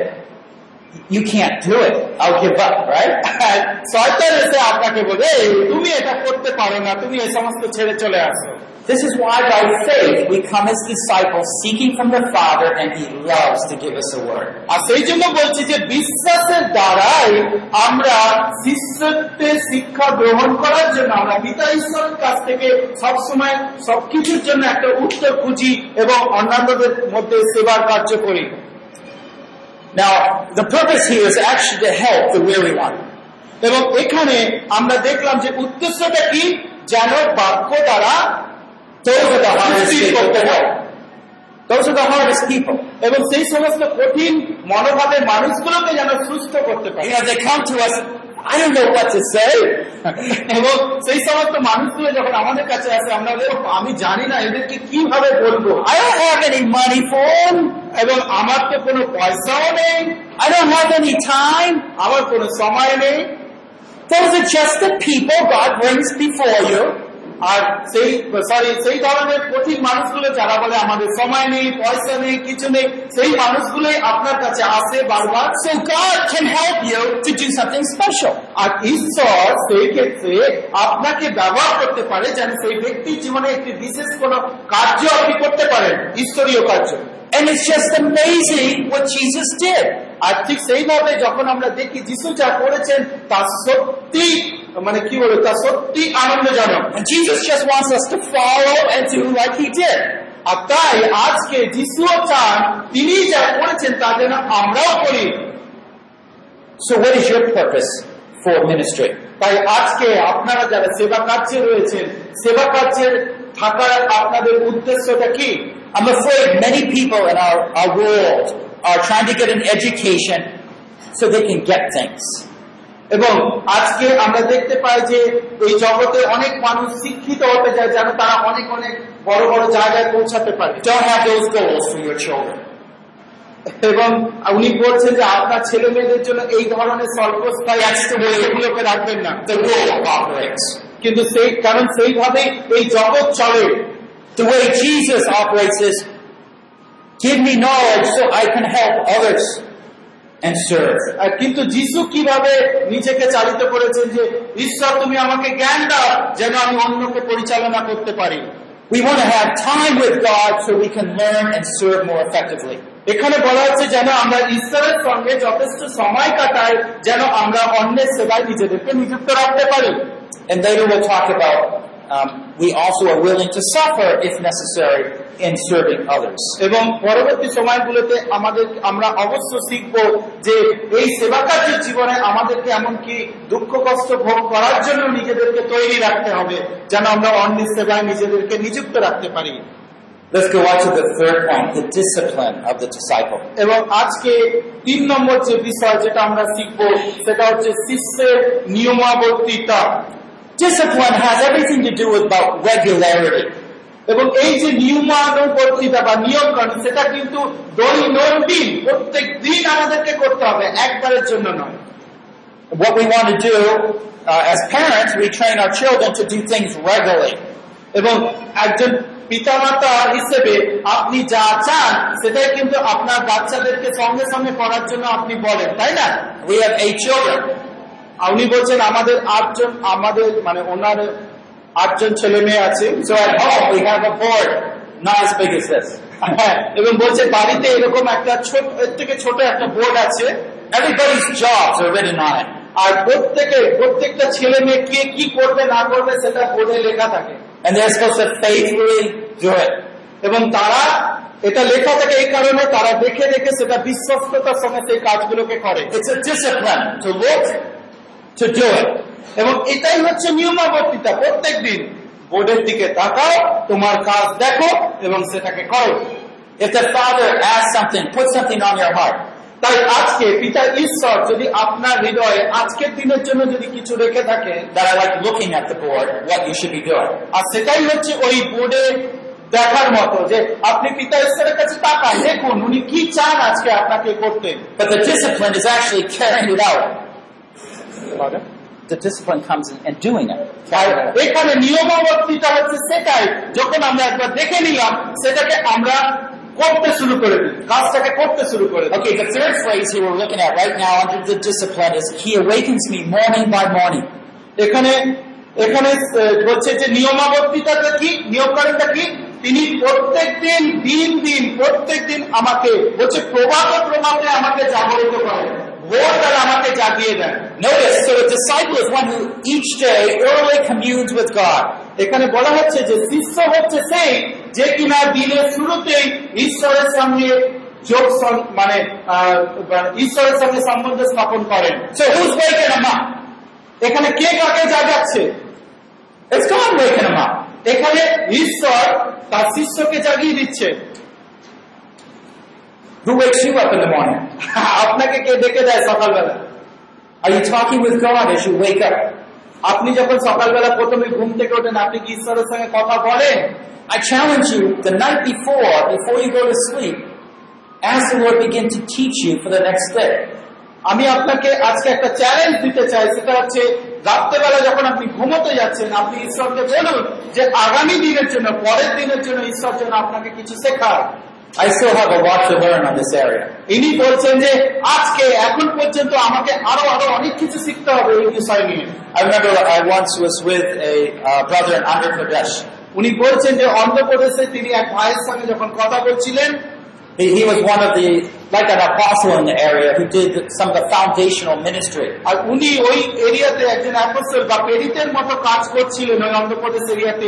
you can't do it. I'll give up, right? আর শয়তান এসে আপনাকে বলে "এই, তুমি এটা করতে পারো না তুমি এই সমস্ত ছেড়ে চলে আসো This is why by faith we come as disciples seeking from the Father and He loves to give us a word. Now, the purpose here is actually to help the weary one. এবং এখানে আমরা দেখলাম যে উদ্দেশ্যটা কি যেন বাক্য দ্বারা Those are the hardest people করতে to হয়. Those are the hardest people. এবং সেই সমস্ত কঠিন মনোভাবের মানুষগুলোকে যেন সুস্থ করতে পারে they come to us, I don't know what to say. এবং সেই সমস্ত মানুষগুলো যখন আমাদের কাছে আসে আমরা আমি জানি না এদেরকে কীভাবে বলব I don't have any money them. এবং আমার তো কোনো পয়সাও নেই I don't have any time. আমার কোনো সময় নেই Those are just the people God brings before you. আর সেই সরি সেই ধরনের কঠিন মানুষগুলো যারা বলে আমাদের সময় নেই, পয়সা নেই, কিছু নেই, সেই মানুষগুলোই আপনার কাছে আসে বারবার So God can help you to do something special. আর ঈশ্বর সেই ক্ষেত্রে আপনাকে ব্যবহার করতে পারে যেন সেই ব্যক্তির জীবনে একটি বিশেষ কোন কার্য আপনি করতে পারেন, ঈশ্বরীয় কার্য And it's just amazing what Jesus did. আর ঠিক সেইভাবে যখন আমরা দেখি, যিশু যা করেছেন, তা সত্যি মানে কি বলে তা সত্যি আনন্দজনক And Jesus just wants us to follow and do like he did. আর তাই আজকে যিশুও চান তিনি যা করেছেন তা যেন আমরাও করি So what is your purpose for ministry? তাই আজকে আপনারা যারা সেবা কার্যে রয়েছেন সেবা কার্যের থাকার আপনাদের উদ্দেশ্যটা কি I'm afraid many people in our, our world are trying to get an education so they can get things. এবং আজকে আমরা দেখতে পাই যে এই জগতে অনেক মানুষ শিক্ষিত হতে চায় যেন তারা অনেক অনেক বড় বড় জায়গায় পৌঁছাতে পারে. এবং উনি বলছেন যে আপনার ছেলে মেয়েদের জন্য এই ধরনের স্বল্পস্থায়ী গুলোকে রাখবেন না. কিন্তু সেই কারণ সেইভাবে এই জগৎ চলে The way Jesus operates is, give me knowledge so I can help others. আর কিন্তু যিশু কিভাবে নিজেকে চালিত করেছেন যে ঈশ্বর তুমি আমাকে জ্ঞান দাও যেন আমি অন্যকে পরিচালনা করতে পারি We want to have time with God so we can learn and serve more effectively. এখানে বলা হচ্ছে যেন আমরা ঈশ্বরের সঙ্গে যথেষ্ট সময় কাটাই যেন আমরা অন্যের সেবায় নিজেদেরকে নিযুক্ত রাখতে পারি And later we'll talk about um, we also are willing to suffer if necessary in serving others. এবং পরবর্তী সময়গুলোতে আমাদের আমরা অবশ্য শিখব যে এই সেবা কার্যের জীবনে আমাদেরকে এমনকি দুঃখ কষ্ট ভোগ করার জন্য নিজেদেরকে তৈরি রাখতে হবে যেন আমরা অন্যের সেবায় নিজেদেরকে নিযুক্ত রাখতে পারি Let's go on to the third point, the discipline of the disciple. এবং আজকে তিন নম্বর যে বিষয় যেটা আমরা শিখব সেটা হচ্ছে শিষ্যের নিয়মাবর্তিতা Discipline has everything to do with about regularity. এবং এই যে নিয়মানুবর্তিতা বা নিয়ম কানুন সেটা কিন্তু দৈনন্দিন প্রত্যেক দিন আমাদেরকে করতে হবে একবারের জন্য নয় What we want to do uh, as parents, we train our children to do things regularly. এবং একজন পিতামাতা হিসেবে আপনি যা চান সেটাই কিন্তু আপনার বাচ্চাদেরকে সঙ্গে সঙ্গে করার জন্য আপনি বলেন তাই না We have eight children. উনি বলছেন আমাদের আটজন আমাদের মানে ওনার আটজন ছেলে মেয়ে আছে So at home, we have a board, not as big as this. হ্যাঁ, এবং বলছে বাড়িতে এরকম একটা ছোট এর থেকে ছোট একটা বোর্ড আছে। আর প্রত্যেকে প্রত্যেকটা ছেলে মেয়ে কে কি করবে না করবে সেটা বোর্ডে লেখা থাকে. এবং তারা এটা লেখা থাকে এই কারণে তারা দেখে দেখে সেটা বিশ্বস্ততার সঙ্গে সেই কাজগুলোকে করে। টু ডু ইট এবং এটাই হচ্ছে নিয়মাবর্তিতা প্রত্যেক দিন বোর্ডের দিকে তাকাও, তোমার কাজ দেখো এবং সেটাকে করো। আর সেটাই হচ্ছে ওই বোর্ডে দেখার মতো যে আপনি পিতা ঈশ্বরের কাছে তাকান, দেখুন, উনি কি চান আজকে আপনাকে করতে। But carrying it. The discipline comes in and doing it. এখানে নিয়মাবর্তিটা হচ্ছে সেটাই যখন আমরা একবার দেখে নিলাম সেটাকে আমরা করতে শুরু করে দিই কাজটাকে করতে শুরু করে Okay, the third phrase here we're looking at right now under the discipline is He awakens me morning by morning. এখানে এখানে হচ্ছে যে নিয়মাবর্তিতাটা কি নিয়মকারীটা কি তিনি প্রত্যেক দিন দিন দিন প্রত্যেক দিন আমাকে হচ্ছে প্রভাত প্রভাতে আমাকে জাগরিত করেন এখানে বলা হচ্ছে যে শিষ্য হচ্ছে সেই যে কিনা দিনের শুরুতেই ঈশ্বরের সঙ্গে যোগ সং- মানে ঈশ্বরের সঙ্গে সম্বন্ধ স্থাপন করেন। Waking him up? এখানে কে কাকে জাগাচ্ছে? Up. এখানে ঈশ্বর তার শিষ্যকে জাগিয়ে দিচ্ছে। Who wakes you up in the morning? আপনাকে কে ডেকে দেয় সকালবেলা with God as you wake up? আপনি যখন সকালবেলা প্রথমে ঘুম থেকে ওঠেন আপনি কি ঈশ্বরের সঙ্গে কথা বলেন I challenge you the night before, before you go to sleep, ask the Lord begin to teach you for the next day. আমি আপনাকে আজকে একটা চ্যালেঞ্জ দিতে চাই সেটা হচ্ছে রাত্রেবেলা যখন আপনি ঘুমোতে যাচ্ছেন আপনি ঈশ্বরকে বলুন যে আগামী দিনের জন্য পরের দিনের জন্য ঈশ্বর যেন আপনাকে কিছু শেখায় I still have a lot to learn on this area. ইনি বলছেন যে আজকে এখন পর্যন্ত আমাকে আরও আরও অনেক কিছু শিখতে হবে এই বিষয় নিয়ে I remember I once was with a uh, brother in Andhra Pradesh. উনি বলছেন যে অন্ধ্রপ্রদেশে তিনি এক ভাইয়ের সঙ্গে যখন কথা বলছিলেন He, was one of the, like an apostle in the area who did some of the foundational ministry. আর উনি ওই এরিয়াতে একজন অ্যাপোস্টল বা পেরিতের মতো কাজ করছিলেন ওই অন্ধ্রপ্রদেশ এরিয়াতে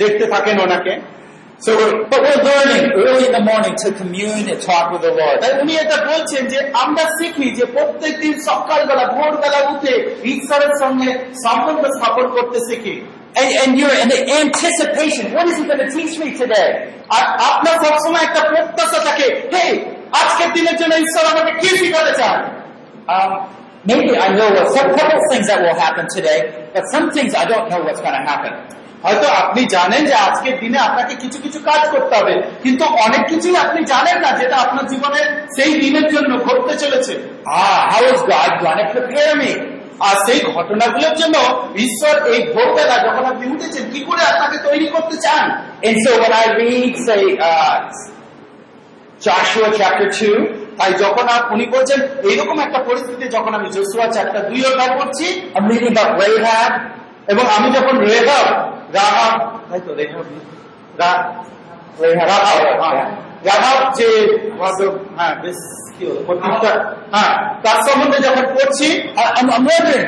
দেখতে থাকেন ওনাকে So, we're, but we're learning early in the morning to commune and talk with the Lord. তাই উনি এটা বলছেন যে আমরা শিখি যে প্রত্যেক দিন সকালবেলা ভোরবেলা উঠে ঈশ্বরের সঙ্গে সম্বন্ধ স্থাপন করতে শিখি And, and you're in the anticipation. What is he going to teach me today? আর আপনার সবসময় একটা প্রত্যাশা থাকে হে আজকের দিনের জন্য ঈশ্বর আমাকে কি শিখাতে চান Um, maybe I know of some couple things that will happen today, but some things I don't know what's going to happen. হয়তো আপনি জানেন যে আজকের দিনে আপনাকে কিছু কিছু কাজ করতে হবে কিন্তু অনেক কিছুই আপনি জানেন না যেটা আপনার জীবনের সেই দিনের জন্য ঘটতে চলেছে? আর সেই ঘটনাগুলোর জন্য ঈশ্বর এই ভোরবেলা যখন আপনি উঠেছেন কি করে আপনাকে তৈরি করতে চান? And so when I read, say, Joshua chapter 2, তাই যখন উনি বলছেন এইরকম একটা পরিস্থিতি যখন আমি জোসুয়া চারটা দুই অধ্যায় পড়ছি এবং আমি যখন রেহাব রাহাব তাই তো রেহাব রা- রাহাব হ্যাঁ। রাহাব যে হয়তো- হ্যাঁ বেশ কি হলো প্রত্যেকটা হ্যাঁ তার সম্বন্ধে যখন পড়ছি I- I'm, I'm wondering,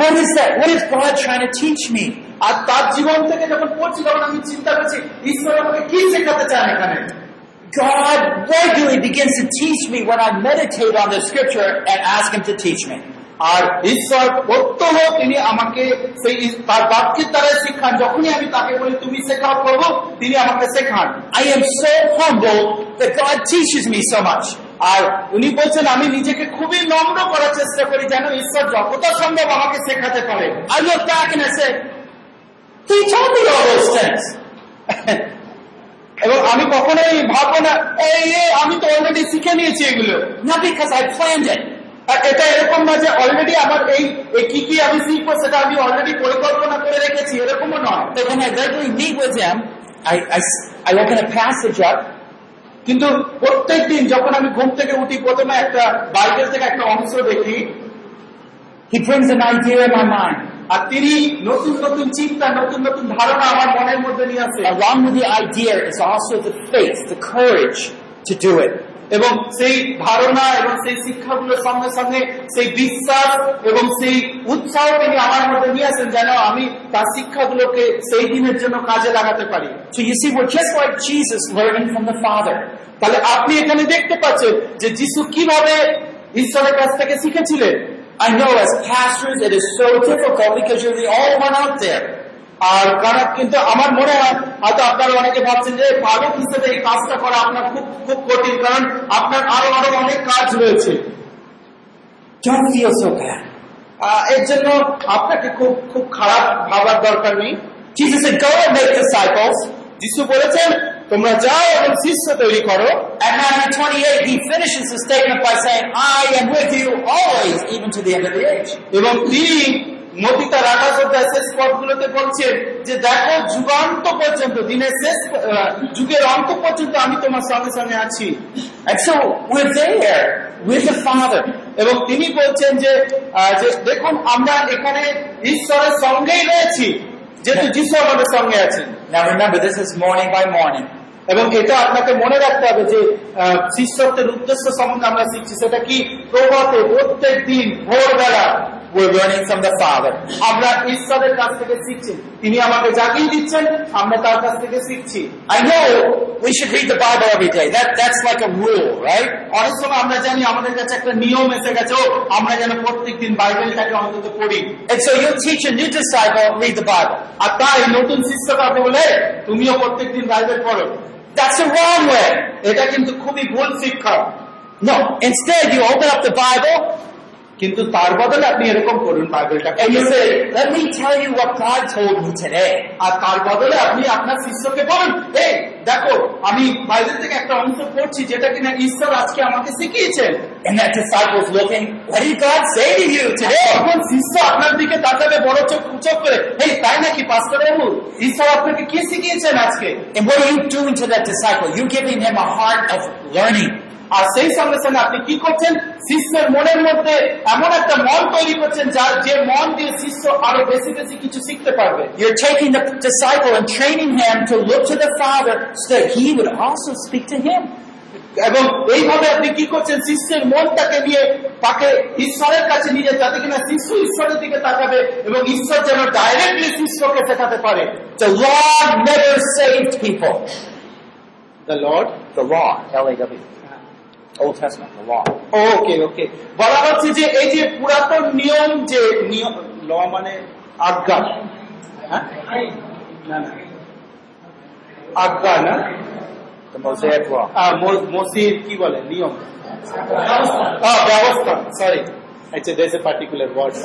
what is that? What is God trying to teach me? আর তার জীবন থেকে যখন পড়ছি তখন আমি চিন্তা করছি ঈশ্বর আমাকে কি শেখাতে চান এখানে God regularly begins to teach me when I meditate on the scripture and ask Him to teach me. আর ঈশ্বর প্রত্যহ তিনি আমাকে সেই তার বাক্যের দ্বারা শেখান। যখনই আমি তাকে বলি তুমি শেখাও করব তিনি আমাকে শেখান। I am so humble that God. আর উনি বলছেন আমি নিজেকে খুবই নম্র করার চেষ্টা করি যেন ঈশ্বর যতটা সম্ভব আমাকে শেখাতে পারে। Me all those things. এবং আমি কখনোই ভাববো না এই আমি তো অলরেডি শিখে নিয়েছি এগুলো। না I planned it, আর এটা এরকম না যে অলরেডি আমার এই কি কি আমি শিখব সেটা আমি অলরেডি পরিকল্পনা করে রেখেছি এরকমও নয় but when I regularly meet with Him, I, I, I open a passage up কিন্তু প্রত্যেক দিন যখন আমি ঘুম থেকে উঠি প্রথমে একটা বাইবেল থেকে একটা অংশ দেখি He brings an idea in my mind. আর তিনি নতুন নতুন চিন্তা নতুন নতুন ধারণা আমার মনের মধ্যে নিয়ে আসে Along with the idea is also the faith, the courage to do it. এবং সেই ধারণা এবং সেই শিক্ষাগুলোর সঙ্গে সঙ্গে সেই বিশ্বাস এবং সেই উৎসাহ তিনি আমার মধ্যে নিয়ে আসেন যেন আমি তার শিক্ষাগুলোকে সেই দিনের জন্য কাজে লাগাতে পারি So you see, we're just like Jesus learning from the Father. তাহলে আপনি এখানে দেখতে পাচ্ছেন যে যিশু কীভাবে ঈশ্বরের কাছ থেকে শিখেছিলেন I know as pastors it is so difficult because you're the only one out there. আর কারণ কিন্তু আমার মনে হয় হয়তো আপনারা অনেকে ভাবছেন যে পালক হিসেবে এই কাজটা করা আপনার খুব খুব কঠিন কারণ আপনার আরও আরও অনেক কাজ রয়েছে এর জন্য আপনাকে খুব খুব খারাপ ভাবার দরকার নেই Jesus said, go and make disciples. যিশু বলেছেন তোমরা যাও এবং শিষ্য তৈরি করো At Matthew 28, he finishes the statement by saying, I am with you always, even to the end of the age. এবং তিনি মতি তার আকাশ অধ্যায় শেষ পদগুলোতে বলছেন যে দেখো যুগান্ত পর্যন্ত দিনের শেষ যুগের অন্ত পর্যন্ত আমি তোমার সঙ্গে সঙ্গে আছি। And so we're there. With the Father. এবং তিনি বলছেন যে দেখুন আমরা এখানে ঈশ্বরের সঙ্গেই রয়েছি। যেহেতু যিশু আমাদের সঙ্গে আছেন। Now remember, this is morning by morning. এবং এটা আপনাকে মনে রাখতে হবে যে শিষ্যত্বের উদ্দেশ্য সম্বন্ধে আমরা শিখছি সেটা কি? প্রভাতে প্রত্যেক দিন ভোরবেলা We're learning from the Father. আমরা ঈশ্বরের কাছ থেকে শিখছি তিনি আমাকে জাগিয়ে দিচ্ছেন আমরা তার কাছ থেকে শিখছি I know we should read the Bible every day. That, that's like a rule, right? অনেক সময় আমরা জানি আমাদের কাছে একটা নিয়ম এসে গেছে আমরা যেন প্রত্যেক বাইবেলটাকে অন্তত পড়ি And so you teach a new disciple, read the Bible. আর তাই নতুন শিষ্যকে আপনি বলে তুমিও প্রত্যেক দিন বাইবেল পড়ো That's the wrong way. এটা কিন্তু খুবই ভুল শিক্ষা No. Instead, you open up the Bible কিন্তু তার বদলে আপনি এরকম করুন বাইবেলটাকে and you say, let me tell you what God told me today. আর তার বদলে আপনি আপনার শিষ্যকে বলুন এই দেখো আমি বাইবেল থেকে একটা অংশ পড়ছি যেটা কিনা ঈশ্বর আজকে আমাকে শিখিয়েছেন And that disciple's looking, what did God say to you today? তখন শিষ্য আপনার দিকে তাকাবে বড় চোখ উচক করে এই তাই নাকি পাস্টার বাবু ঈশ্বর আপনাকে কি শিখিয়েছেন আজকে And what are you doing to that disciple? You're giving him a heart of learning. আর সেই সঙ্গে সঙ্গে আপনি কি করছেন শিষ্যের মনের মধ্যে এমন একটা মন তৈরি করছেন যার যে মন দিয়ে শিষ্য আরও বেশি বেশি কিছু শিখতে পারবে You're taking the disciple and training him to look to the Father so that he would also speak to him. এবং এইভাবে আপনি কি করছেন শিষ্যের মনটাকে নিয়ে তাকে ঈশ্বরের কাছে নিয়ে যাতে কিনা শিষ্য ঈশ্বরের দিকে তাকাবে এবং ঈশ্বর যেন ডাইরেক্টলি শিষ্যকে শেখাতে পারে The law never saved people. The Lord The L-A-W. Old Testament, the law. Okay okay বলা হচ্ছে যে এই যে পুরাতন নিয়ম যে নিয়ম ল মানে আজ্ঞা। হ্যাঁ? না না। আজ্ঞা না? The Mosaic law. আহ, ম- মসির কি বলে? নিয়ম। ব্যবস্থা। সরি আচ্ছা দেশ পার্টিকুলার ওয়ার্ড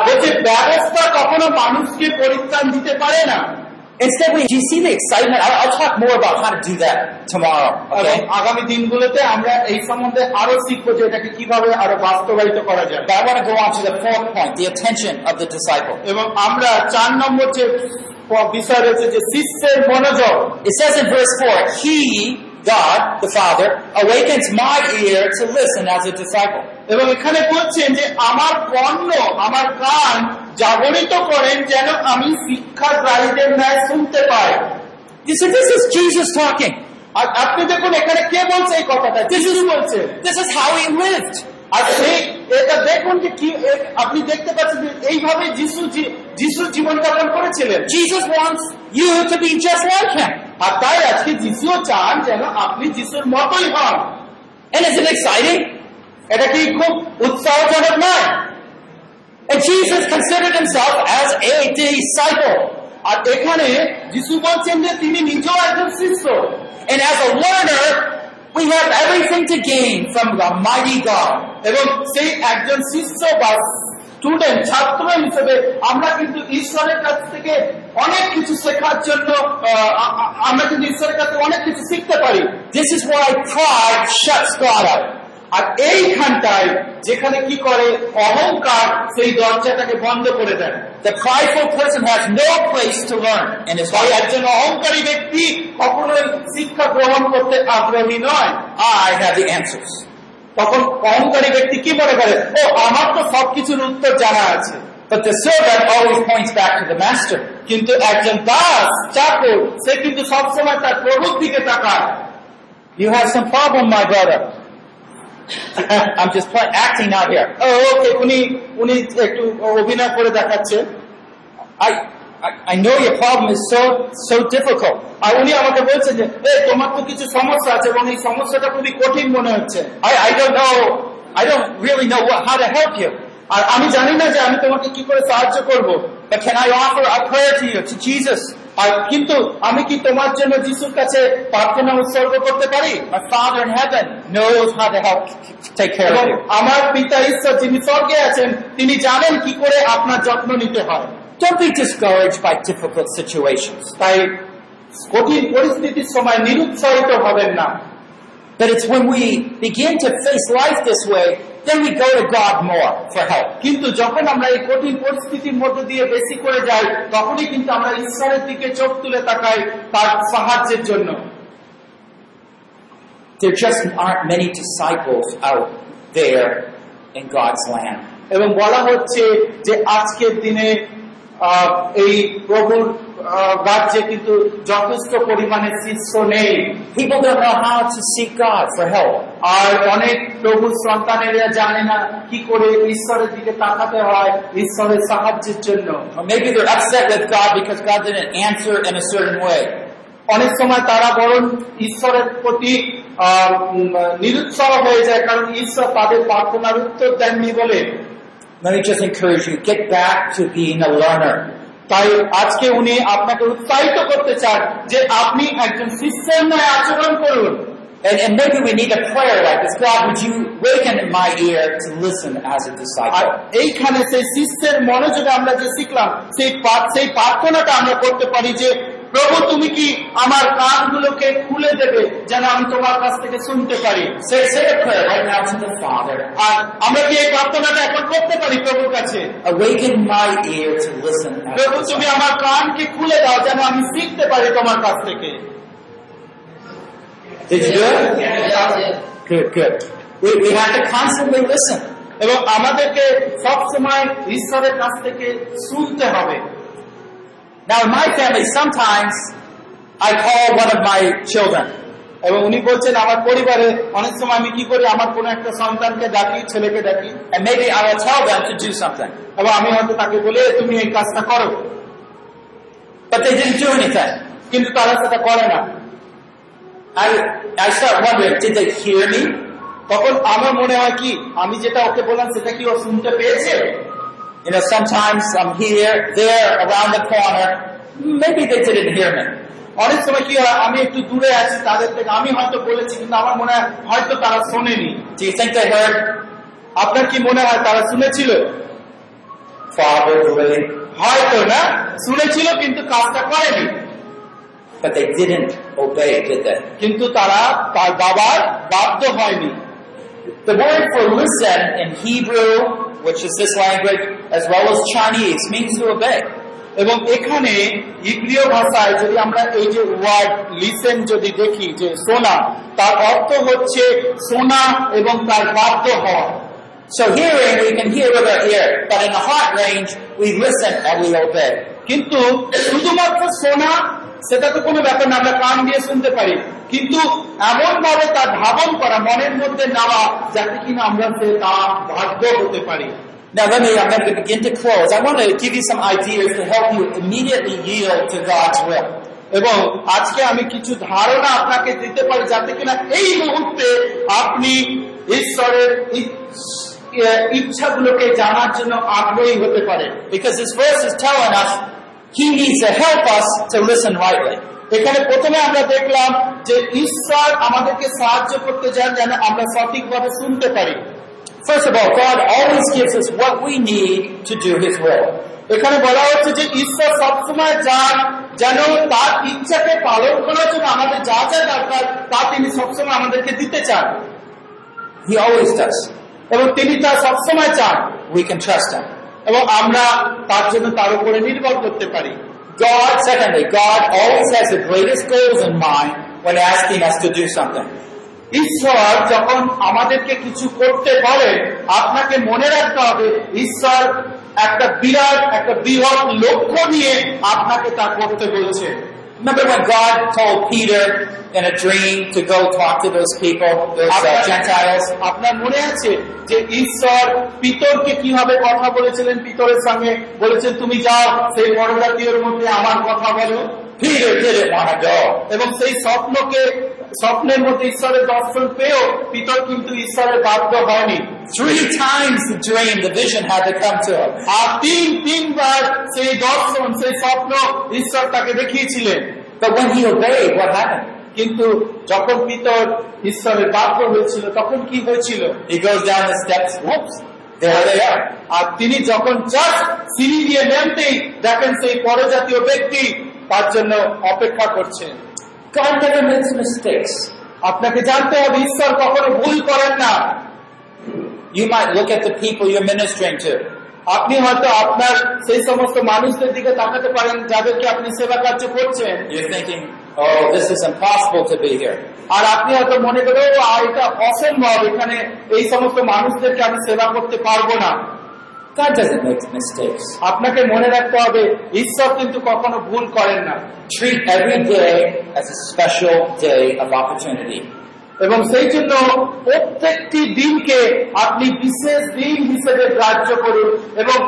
বলছে ব্যবস্থা কখনো মানুষকে পরিত্রাণ দিতে পারে না। Instead, we, do you see the excitement? I'll, I'll talk more about how to do that tomorrow. এবং Okay? আগামী দিনগুলোতে আমরা এই সম্বন্ধে আরো শিখবো যে এটাকে কিভাবে আরো বাস্তবায়িত করা যায় But I want to go on to the fourth point, the attention of the disciple. এবং আমরা চার নম্বর যে প- বিষয় রয়েছে যে শিষ্যের মনোযোগ It says in verse 4, He, God, the Father, awakens my ear to listen as a disciple. এবং এখানে বলছেন যে আমার পণ্য আমার কান জাগরিত করেন যেন আমি শিক্ষা গ্রাহীদের ন্যায় শুনতে পাই You see, this is Jesus talking. আর আপনি দেখুন এখানে কে বলছে এই কথাটা যিশু বলছে This is how he lived. আর সেই এটা দেখুন যে কি আপনি দেখতে পাচ্ছেন যে এইভাবে যিশু জী- জীবন যাপন করেছিলেন Jesus wants you to be just like him. আর তাই আজকে যিশুও চান যেন আপনি যিশুর মতোই হন And is it exciting? এটা কি খুব উৎসাহজনক নয় And Jesus considered himself as a disciple. আর এখানে যিশু বলছেন যে তিনি নিজেও একজন শিষ্য And as a learner, we have everything to gain from the mighty God. এবং সেই একজন শিষ্য বা স্টুডেন্ট ছাত্র হিসেবে আমরা কিন্তু ঈশ্বরের কাছ থেকে অনেক কিছু শেখার জন্য আমরা কিন্তু ঈশ্বরের কাছে অনেক কিছু শিখতে পারি This is why pride shuts God out. আর এইখানটায় যেখানে কি করে অহংকার সেই দরজাটাকে বন্ধ করে দেয় The prideful person has no place to learn. একজন অহংকারী ব্যক্তি কখনোই শিক্ষা গ্রহণ করতে আগ্রহী নয় I have the answers. তখন অহংকারী ব্যক্তি কি মনে করে ও আমার তো সবকিছুর উত্তর জানা আছে But the servant always points back to the master. কিন্তু একজন দাস চাকর সে কিন্তু সবসময় তার প্রভুর দিকে তাকায় You have some problem, my brother. I'm just acting out here. Oh, okay, উনি উনি একটু obina kore দেখাচ্ছে I I know your problem is so so difficult. আর উনি আমাকে বলছেন Hey, এই তোমার তো কিছু সমস্যা আছে এবং এই সমস্যাটা খুবই কঠিন মনে হচ্ছে I I don't know I don't really know what, how to help you. আর আমি জানি না যে আমি তোমাকে কি করে সাহায্য করব But can I offer a prayer to you to Jesus? আর কিন্তু আমি কি তোমার জন্য যিশুর কাছে প্রার্থনা উৎসর্গ করতে পারি? My Father in heaven knows how to help. Take care of you. আমার পিতা ঈশ্বর যিনি স্বর্গে আছেন তিনি জানেন কি করে আপনার যত্ন নিতে হয়। Don't be discouraged by difficult situations. তাই কঠিন পরিস্থিতির সময় নিরুৎসাহিত হবেন না। But it's when we begin to face life this way, then we go to God more for help. কিন্তু যখন আমরা এই কঠিন পরিস্থিতির মধ্যে দিয়ে বেশি করে যাই তখনই কিন্তু আমরা ঈশ্বরের দিকে চোখ তুলে তাকাই তার সাহায্যের জন্য There just aren't many disciples out there in God's land. এবং বলা হচ্ছে যে আজকের দিনে আহ, এই প্রভুর রাজ্যে কিন্তু যথেষ্ট পরিমাণে শিষ্য নেই People don't know how to seek God for help. আর অনেক প্রভুর সন্তানেরা জানে না কি করে ঈশ্বরের দিকে তাকাতে হয় ঈশ্বরের সাহায্যের জন্য Or maybe they're upset with God because God didn't answer in a certain way. অনেক সময় তারা বরং ঈশ্বরের প্রতি আহ, নিরুৎসাহ হয়ে যায় কারণ ঈশ্বর তাদের প্রার্থনার উত্তর দেননি বলে Let me just encourage you, get back to being a learner. তাই আজকে উনি আপনাকে উৎসাহিত করতে চান যে আপনি একজন শিষ্যের ন্যায় আচরণ করুন And, and maybe we need a prayer like this. God, would you waken my ear to listen as a R disciple? এইখানে সেই শিষ্যের মনোযোগে আমরা যে শিখলাম সেই পা- সেই প্রার্থনাটা আমরা করতে পারি যে প্রভু তুমি কি আমার কানগুলোকে খুলে দেবে যেন আমি তোমার কাছ থেকে শুনতে পারি. আর আমরা কি এই প্রার্থনাটা এখন করতে পারি প্রভুর কাছে প্রভু তুমি আমার কানকে খুলে দাও যেন আমি শিখতে পারি তোমার কাছ থেকে Did you do it? Good, good. We, we have to constantly listen. এবং আমাদেরকে সব সময় ঈশ্বরের কাছ থেকে শুনতে হবে Now, in my family, sometimes I call one of my children. এবং উনি বলছেন আমার পরিবারে অনেক সময় আমি কি করি? আমার কোন একটা সন্তানকে ডাকি ছেলেকে ডাকি মেবি আর আছাও ব্যাংক জিউ সাপ্লাই এবং আমি হয়তো তাকে বলে তুমি এই কাজটা করো। তাতে যে ইচ্ছু হয়নি কিন্তু তারা সেটা করে না। আর আইসা আমার ব্যক্তি তখন আমার মনে হয় কি আমি যেটা ওকে বললাম সেটা কি ও শুনতে পেয়েছে? You know, sometimes I'm here, there, around the corner. Maybe they didn't hear me. অনেক সময় কি হয় আমি একটু দূরে আছি তাদের থেকে আমি হয়তো বলেছি কিন্তু আমার মনে হয় হয়তো তারা শোনেনি Do you think they heard? আপনার কি মনে হয় তারা শুনেছিল Probably. হয়তো না শুনেছিল কিন্তু কাজটা করেনি But they didn't obey, did they? কিন্তু তারা তার বাবার বাধ্য হয়নি The word for listen in Hebrew, which is this language, as well as Chinese, means to obey. এবং এখানে ইব্রিয় ভাষায় যদি আমরা এই যে ওয়ার্ড লিসেন যদি দেখি যে শোনা তার অর্থ হচ্ছে শোনা এবং তার বাধ্য হওয়া So hearing, we can hear with our ear, but in the heart range, we listen and we obey. কিন্তু শুধুমাত্র শোনা সেটা তো কোনো ব্যাপার না আমরা কান দিয়ে শুনতে পারি কিন্তু এমন ভাবে তার ধাবন করা মনের মধ্যে নেওয়া যাতে কিনা আমরা সে তা বাধ্য হতে পারি Now let me, I'm going to begin to close. I want to give you some ideas to help you immediately yield to God's will. এবং আজকে আমি কিছু ধারণা আপনাকে দিতে পারি যাতে কিনা এই মুহূর্তে আপনি ঈশ্বরের ইচ্ছাগুলোকে জানার জন্য আগ্রহী হতে পারেন Because this verse is telling us He needs to help us to listen rightly. এখানে প্রথমে আমরা দেখলাম যে ঈশ্বর আমাদেরকে সাহায্য করতে চান যেন আমরা সঠিকভাবে শুনতে পারি First of all, God always gives us what we need to do His will. এখানে বলা হচ্ছে যে ঈশ্বর সবসময় চান যেন তার ইচ্ছাকে পালন করার জন্য আমাদের যা যা দরকার তা তিনি সবসময় আমাদেরকে দিতে চান He always does. এবং তিনি তা সবসময় চান উই trust Him. এবং আমরা তার জন্য তার উপরে নির্ভর করতে পারি God, secondly, God always has the greatest goals in mind when asking us to do something. ঈশ্বর যখন আমাদেরকে কিছু করতে বলেন আপনাকে মনে রাখতে হবে ঈশ্বর একটা বিরাট একটা বৃহৎ লক্ষ্য নিয়ে আপনাকে তা করতে বলছে Remember when God told Peter in a dream to go talk to those people, those uh, Gentiles? আপনার মনে আছে যে ঈশ্বর পিতরকে কীভাবে কথা বলেছিলেন পিতরের সঙ্গে বলেছেন তুমি যাও সেই বড়জাতীয়র মধ্যে আমার কথা বলো Peter didn't want to go. এবং সেই স্বপ্নকে স্বপ্নের মধ্যে ঈশ্বরের দর্শন পেয়েও পিতর কিন্তু ঈশ্বরের বাধ্য হয়নি Three times the dream, the vision had to come to him. আর তিন তিনবার সেই দর্শন সেই স্বপ্ন ঈশ্বর তাকে দেখিয়েছিলেন But when he obeyed, what happened? কিন্তু যখন পিতর ঈশ্বরের বাধ্য হয়েছিল তখন কি হয়েছিল He goes down the steps, whoops, there they are. আর তিনি যখন জাস্ট সিঁড়ি দিয়ে নেমতেই দেখেন সেই পরজাতীয় ব্যক্তি তার জন্য অপেক্ষা করছেন God never makes mistakes. আপনাকে জানতে হবে ঈশ্বর কখনো ভুল করেন না You might look at the people you're ministering to. আপনি হয়তো আপনার সেই সমস্ত মানুষদের দিকে তাকাতে পারেন যাদেরকে আপনি সেবা কার্য করছেন You're thinking, oh, this is impossible to be here. আর আপনি হয়তো মনে করেন "ও, আ, এটা অসম্ভব এখানে এই সমস্ত মানুষদেরকে আমি সেবা করতে পারব না God doesn't make mistakes. আপনাকে মনে রাখতে হবে ঈশ্বর কিন্তু কখনো ভুল করেন না Treat every day as a special day of opportunity. এবং সেই জন্য প্রত্যেকটি দিনকে আপনি বিশেষ দিন হিসেবে গ্রাহ্য করুন এবং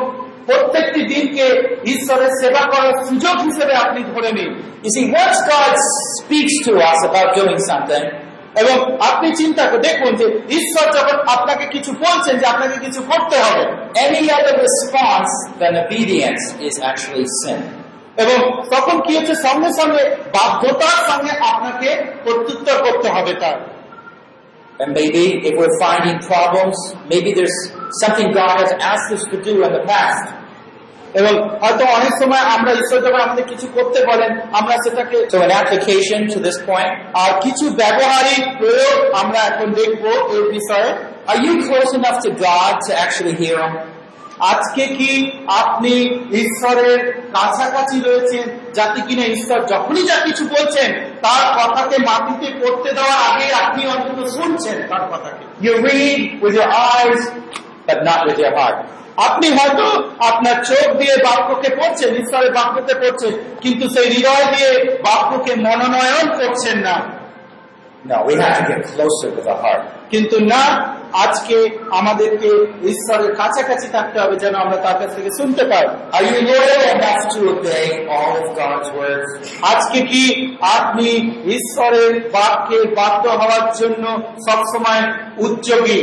প্রত্যেকটি দিনকে ঈশ্বরের সেবা করার সুযোগ হিসেবে আপনি ধরে নিন You see, once God speaks to us about doing something, এবং আপনি চিন্তা করে দেখুন যে ঈশ্বর যখন আপনাকে কিছু বলছেন যে আপনাকে কিছু করতে হবে any other response than obedience is actually sin. এবং তখন কি হচ্ছে সঙ্গে সঙ্গে বাধ্যতার সঙ্গে আপনাকে প্রত্যুত্তর করতে হবে তার And maybe if we're finding problems, maybe there's something God has asked us to do in the past. এবং হয়তো অনেক সময় আমরা ঈশ্বর যখন আমাদের কিছু করতে বলেন আমরা সেটাকে application to this point, আর কিছু ব্যবহারিক প্রয়োগ আমরা এখন দেখব এই বিষয়ে you close enough to God to actually hear Him? আজকে কি আপনি ঈশ্বরের কাছাকাছি রয়েছেন যাতে কিনা ঈশ্বর যখনই যা কিছু বলছেন তার কথাকে মাটিতে পড়তে দেওয়ার আগে আপনি অন্তত শুনছেন তার কথাকে You read with your eyes, but not with your heart. আপনি হয়তো আপনার চোখ দিয়ে বাক্যকে পড়ছেন ঈশ্বরের বাক্যকে পড়ছেন কিন্তু সেই হৃদয় দিয়ে বাক্যকে মনোনয়ন করছেন না No, we have to get closer with the heart. কিন্তু না আজকে আমাদেরকে ঈশ্বরের কাছাকাছি থাকতে হবে যেন আমরা তার কাছ থেকে শুনতে পাই Are you loyal enough to obey all of God's words? আজকে কি আপনি ঈশ্বরের বাক্যে বাধ্য হওয়ার জন্য সবসময় উদ্যোগী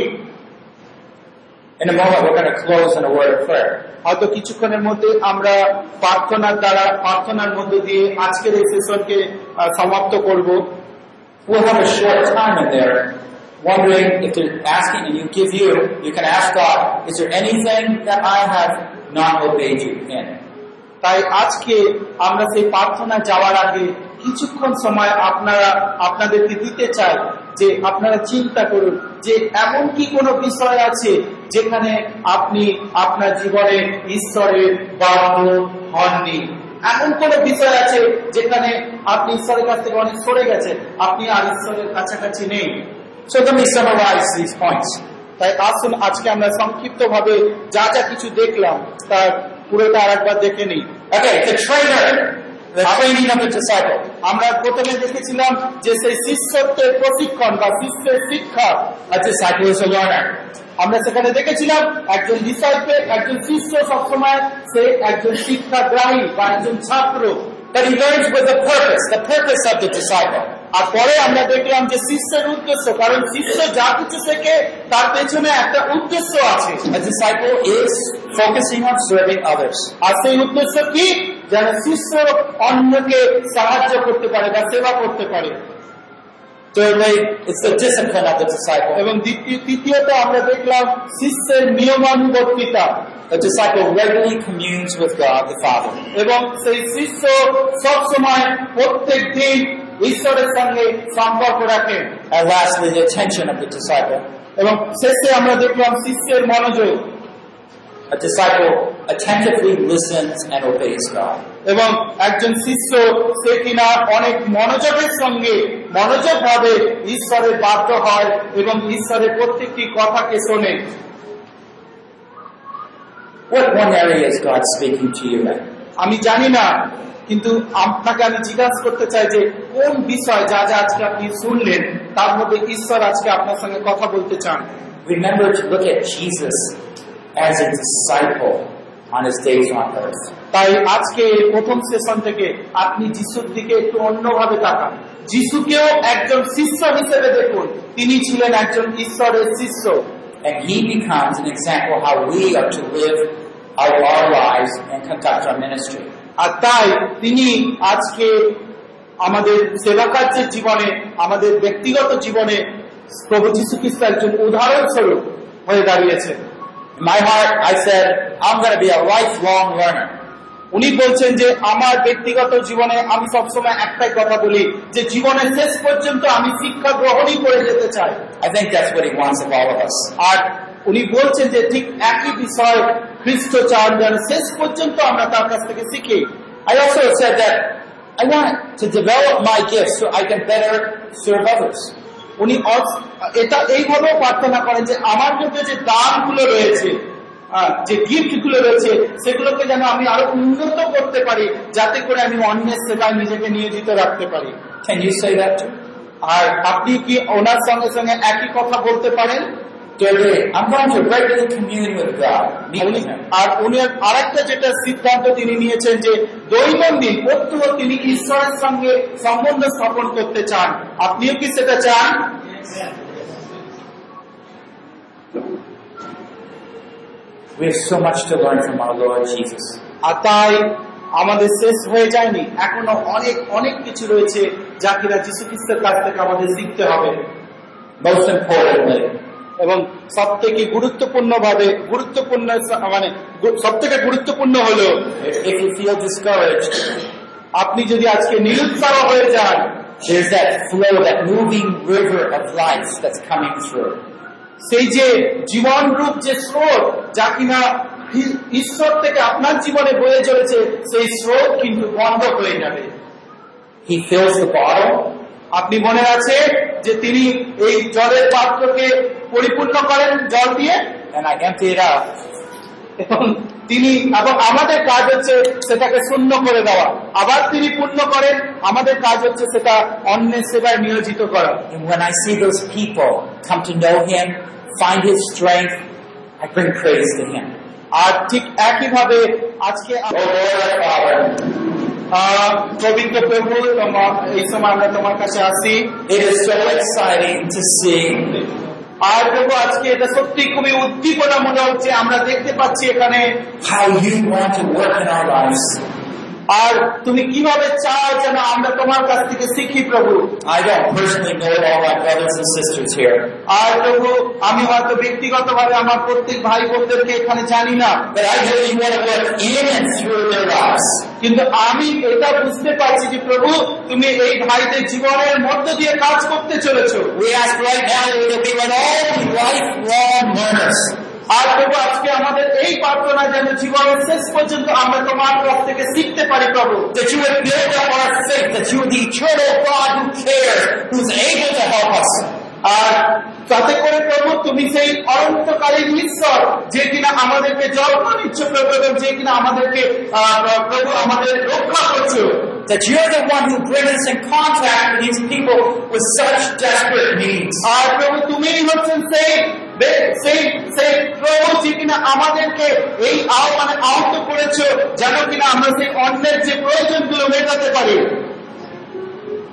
In a moment, we're going to close in a word of prayer. হয়তো কিছুক্ষণের মধ্যে আমরা প্রার্থনার দ্বারা প্রার্থনার মধ্য দিয়ে আজকের এই সেশনকে সমাপ্ত করব We'll have a short time in there, wondering if they're asking, and you give you, you can ask God, is there anything that I have not obeyed you in? তাই আজকে আমরা সেই প্রার্থনা যাওয়ার আগে কিছুক্ষণ সময় আপনারা আপনাদেরকে দিতে চাই যে আপনারা চিন্তা করুন যে এমন কি কোনো বিষয় আছে যেখানে আপনি আপনার জীবনে ঈশ্বরের বাধ্য হননি। এমন কোন বিষয় আছে যেখানে আপনি ঈশ্বরের কাছ থেকে অনেক সরে গেছেন, আপনি আর ঈশ্বরের কাছাকাছি নেই. তাই আসুন, আজকে আমরা সংক্ষিপ্ত ভাবে যা যা কিছু দেখলাম, তার পুরোটা আর একবার দেখে নিই। আমরা প্রথমে দেখেছিলাম যে সেই শিষ্যত্বের প্রশিক্ষণ বা শিষ্যের শিক্ষা learner. আমরা সেখানে দেখেছিলাম একজন ডিসাইপেল একজন শিষ্য সবসময় সে একজন শিক্ষাগ্রাহী বা একজন ছাত্র But he learns with a purpose, the purpose of the disciple. আর পরে আমরা দেখলাম যে শিষ্যের উদ্দেশ্য কারণ শিষ্য যা কিছু শেখে তার পেছনে একটা উদ্দেশ্য আছে A disciple is focusing on serving others. আর সেই উদ্দেশ্য কি যেন শিষ্য অন্যকে সাহায্য করতে পারে বা সেবা করতে পারে। এবং তৃতীয়ত আমরা দেখলাম শিষ্যের নিয়মানুবর্তিতা। এবং সেই শিষ্য সবসময় প্রত্যেক দিন ঈশ্বরের সঙ্গে সম্পর্ক রাখে। এবং শেষে আমরা দেখলাম শিষ্যের মনোযোগ। A disciple attentively listens and obeys God. এবং একজন শিষ্য সে কিনা অনেক মনোযোগের সঙ্গে মনোযোগ ভাবে ঈশ্বরের বাধ্য হয় এবং ঈশ্বরের প্রত্যেকটি কথাকে শোনে What one area is God speaking to you in? আমি জানি না কিন্তু আপনাকে আমি জিজ্ঞাসা করতে চাই যে কোন বিষয় যা যা আজকে আপনি শুনলেন তার মধ্যে ঈশ্বর আজকে আপনার সঙ্গে কথা বলতে চান Remember to look at Jesus as a disciple on his days on earth. তাই আজকে প্রথম সেশন থেকে আপনি যিশুর দিকে একটু অন্যভাবে তাকান যিশুকেও একজন শিষ্য হিসেবে দেখুন তিনি ছিলেন একজন ঈশ্বরের শিষ্য And he becomes an example how we are to live out our lives and conduct our ministry. আর তাই তিনি আজকে আমাদের সেবা কার্যের জীবনে আমাদের ব্যক্তিগত জীবনে প্রভু যীশু খ্রিস্ট একজন উদাহরণস্বরূপ হয়ে দাঁড়িয়েছেন my heart I said I gonna be a lifelong learner উনি বলছেন যে, আমার ব্যক্তিগত জীবনে আমি সবসময় একটাই কথা বলি, যে জীবনের শেষ পর্যন্ত আমি শিক্ষা গ্রহণই করে যেতে চাই। আর উনি বলছেন যে, ঠিক একই বিষয় খ্রিস্ট চার্জন শেষ পর্যন্ত আমরা তার কাছ থেকে শিখি। আই অলসো উনি এটা এইভাবেও প্রার্থনা করেন যে আমার মধ্যে যে দানগুলো রয়েছে যে গিফটগুলো রয়েছে সেগুলোকে যেন আমি আরও উন্নত করতে পারি যাতে করে আমি অন্যের সেবায় নিজেকে নিয়োজিত রাখতে পারি। আর আপনি কি ওনার সঙ্গে সঙ্গে একই কথা বলতে পারেন? আর উনি আরেকটা যেটা সিদ্ধান্ত তিনি নিয়েছেন যে দৈনন্দিন প্রত্যহ তিনি ঈশ্বরের সঙ্গে সম্বন্ধ স্থাপন করতে চান আপনিও কি সেটা চান? We have so much to learn from our Lord Jesus. আর তাই আমাদের শেষ হয়ে যায়নি। এখনও অনেক অনেক কিছু রয়েছে যা কিনা যীশু খ্রিস্টের কাছ থেকে আমাদের শিখতে হবে। Most importantly, এবং সব থেকে গুরুত্বপূর্ণ ভাবে গুরুত্বপূর্ণ মানে সব থেকে গুরুত্বপূর্ণ হলো আপনি যদি আজকে নিরুৎসাহ হয়ে যান there's that flow, that moving river of life that's coming through. সেই যে জীবন রূপ যে স্রোত যা কিনা ঈশ্বর থেকে আপনার জীবনে বয়ে চলেছে সেই স্রোত কিন্তু বন্ধ হয়ে যাবে He fills the bottle, আপনি মনে আছে যে তিনি এই জলের পাত্রকে পরিপূর্ণ করেন জল দিয়ে? And I empty এবং তিনি এবং আমাদের কাজ হচ্ছে সেটাকে শূন্য করে দেওয়া। আবার তিনি পূর্ণ করেন আমাদের কাজ হচ্ছে সেটা অন্যের সেবায় নিয়োজিত করা। And when I see those people come to know Him, find His strength, I bring praise to Him. আর ঠিক একইভাবে আজকে পবিত্র প্রভু এই সময় আমরা তোমার কাছে আসি it is so exciting to see আর দেখো আজকে এটা সত্যি খুবই উদ্দীপনা মনে হচ্ছে আমরা দেখতে পাচ্ছি এখানে how you want to work in our lives. আর তুমি কীভাবে চাও যেন আমরা তোমার কাছ থেকে শিখি প্রভু? আর প্রভু আমি হয়তো ব্যক্তিগত ভাবে আমার প্রত্যেক ভাই বোনদেরকে এখানে জানি না। কিন্তু আমি এটা বুঝতে পারছি যে প্রভু তুমি এই ভাইদের জীবনের মধ্য দিয়ে কাজ করতে চলেছো। আর প্রভু আজকে আমাদের এই প্রার্থনা যেন জীবনের শেষ পর্যন্ত আমরা তোমার কাছ থেকে শিখতে পারি প্রভু That you would build up our faith, that you are the eternal God who cares, who's able to help us. আর তাতে করে প্রভু তুমি সেই অনন্তকালীন ঈশ্বর যে কিনা আমাদেরকে জন্ম নিচ্ছ প্রভু যে কিনা আমাদেরকে প্রভু আমাদের রক্ষা করছ That you're the one who brings us in contact with these people with such desperate needs. আর প্রভু তুমিই হচ্ছেন সেই সেই সেই প্রভু যে কিনা আমাদেরকে এই আহ্বানে আহত করেছ যেন কিনা আমরা সেই অন্যের যে প্রয়োজনগুলো মেটাতে পারি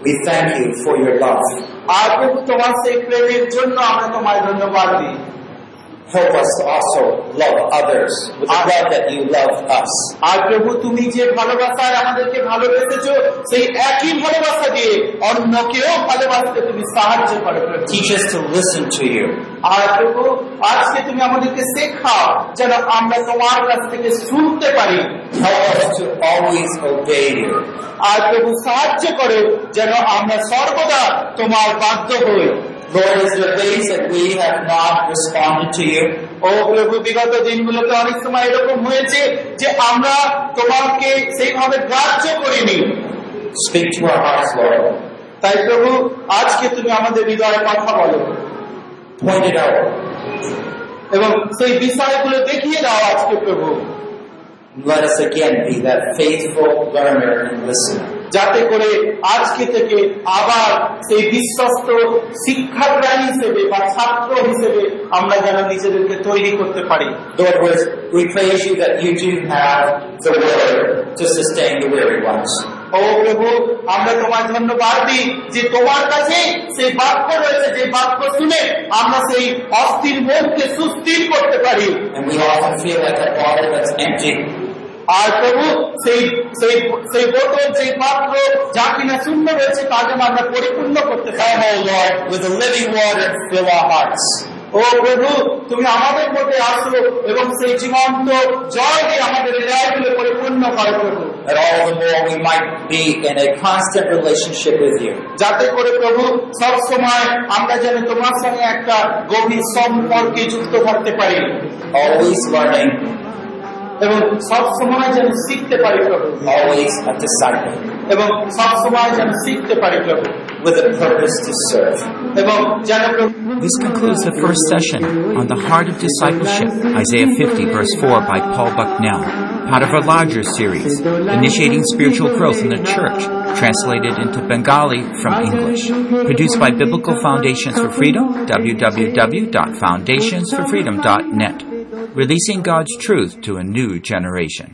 We thank you for your love. আর তোমার সেই প্রেমের জন্য আমরা তোমায় ধন্যবাদ দিই Help us to also love others with the love that you love us. আর প্রভু তুমি যে ভালোবাসায় আমাদেরকে ভালোবেসেছো সেই একই ভালোবাসা দিয়ে অন্যকেও ভালোবাসতে তুমি সাহায্য করো Teach us to listen to you. আর প্রভু আজকে তুমি আমাদেরকে শেখাও যেন আমরা তোমার কাছ থেকে শুনতে পারি Help us to always obey you. আর প্রভু সাহায্য করো যেন আমরা সর্বদা তোমার বাধ্য হই Lord, is there days that we have not responded to you? ও প্রভু বিগত দিনগুলোতে অনেক সময় এরকম হয়েছে যে আমরা তোমাকে সেইভাবে গ্রাহ্য করিনি Speak to our hearts, Lord. তাই প্রভু আজকে তুমি আমাদের হৃদয়ে কথা বলো it out. এবং সেই বিষয়গুলো দেখিয়ে দাও আজকে প্রভু Let us again be that faithful learner and listener. যাতে করে আজকে থেকে আবার সেই বিশ্বস্ত শিক্ষাগ্রাহী হিসেবে বা ছাত্র হিসেবে আমরা যেন নিজেদেরকে তৈরি করতে পারি Lord, we- we praise you that you do have the word to sustain the weary ones. ও প্রভু আমরা তোমার ধন্যবাদ দিই যে তোমার কাছে সেই বাক্য রয়েছে যে বাক্য শুনে আমরা সেই অস্থির মনকে সুস্থির করতে পারি And we often feel like a bottle that's empty. আর প্রভু সেই সেই সেই বোতল সেই পাত্র যা কিনা শূন্য রয়েছে তা যেন আমরা পরিপূর্ণ করতে পারি Come, O Lord, with the living water, fill our hearts. ও প্রভু তুমি আমাদের মধ্যে আসো এবং সেই জীবন্ত জল দিয়ে আমাদের হৃদয়গুলো পরিপূর্ণ করো প্রভু That all the more we might be in a constant relationship with you. যাতে করে প্রভু সব সময় আমরা যেন তোমার সঙ্গে একটা গভীর সম্পর্কে যুক্ত থাকতে পারি Always learning, এবং সব সময় যেন শিখতে পারি প্রভু always a disciple, এবং সব সময় যেন শিখতে পারি প্রভু with a purpose to serve. এবং যেন প্রভু This concludes the first session on the heart of discipleship, Isaiah 50, verse 4 by Paul Bucknell, part of our larger series, Initiating Spiritual Growth in the Church, translated into Bengali from English. Produced by Biblical Foundations for Freedom, www.foundationsforfreedom.net. Releasing God's truth to a new generation.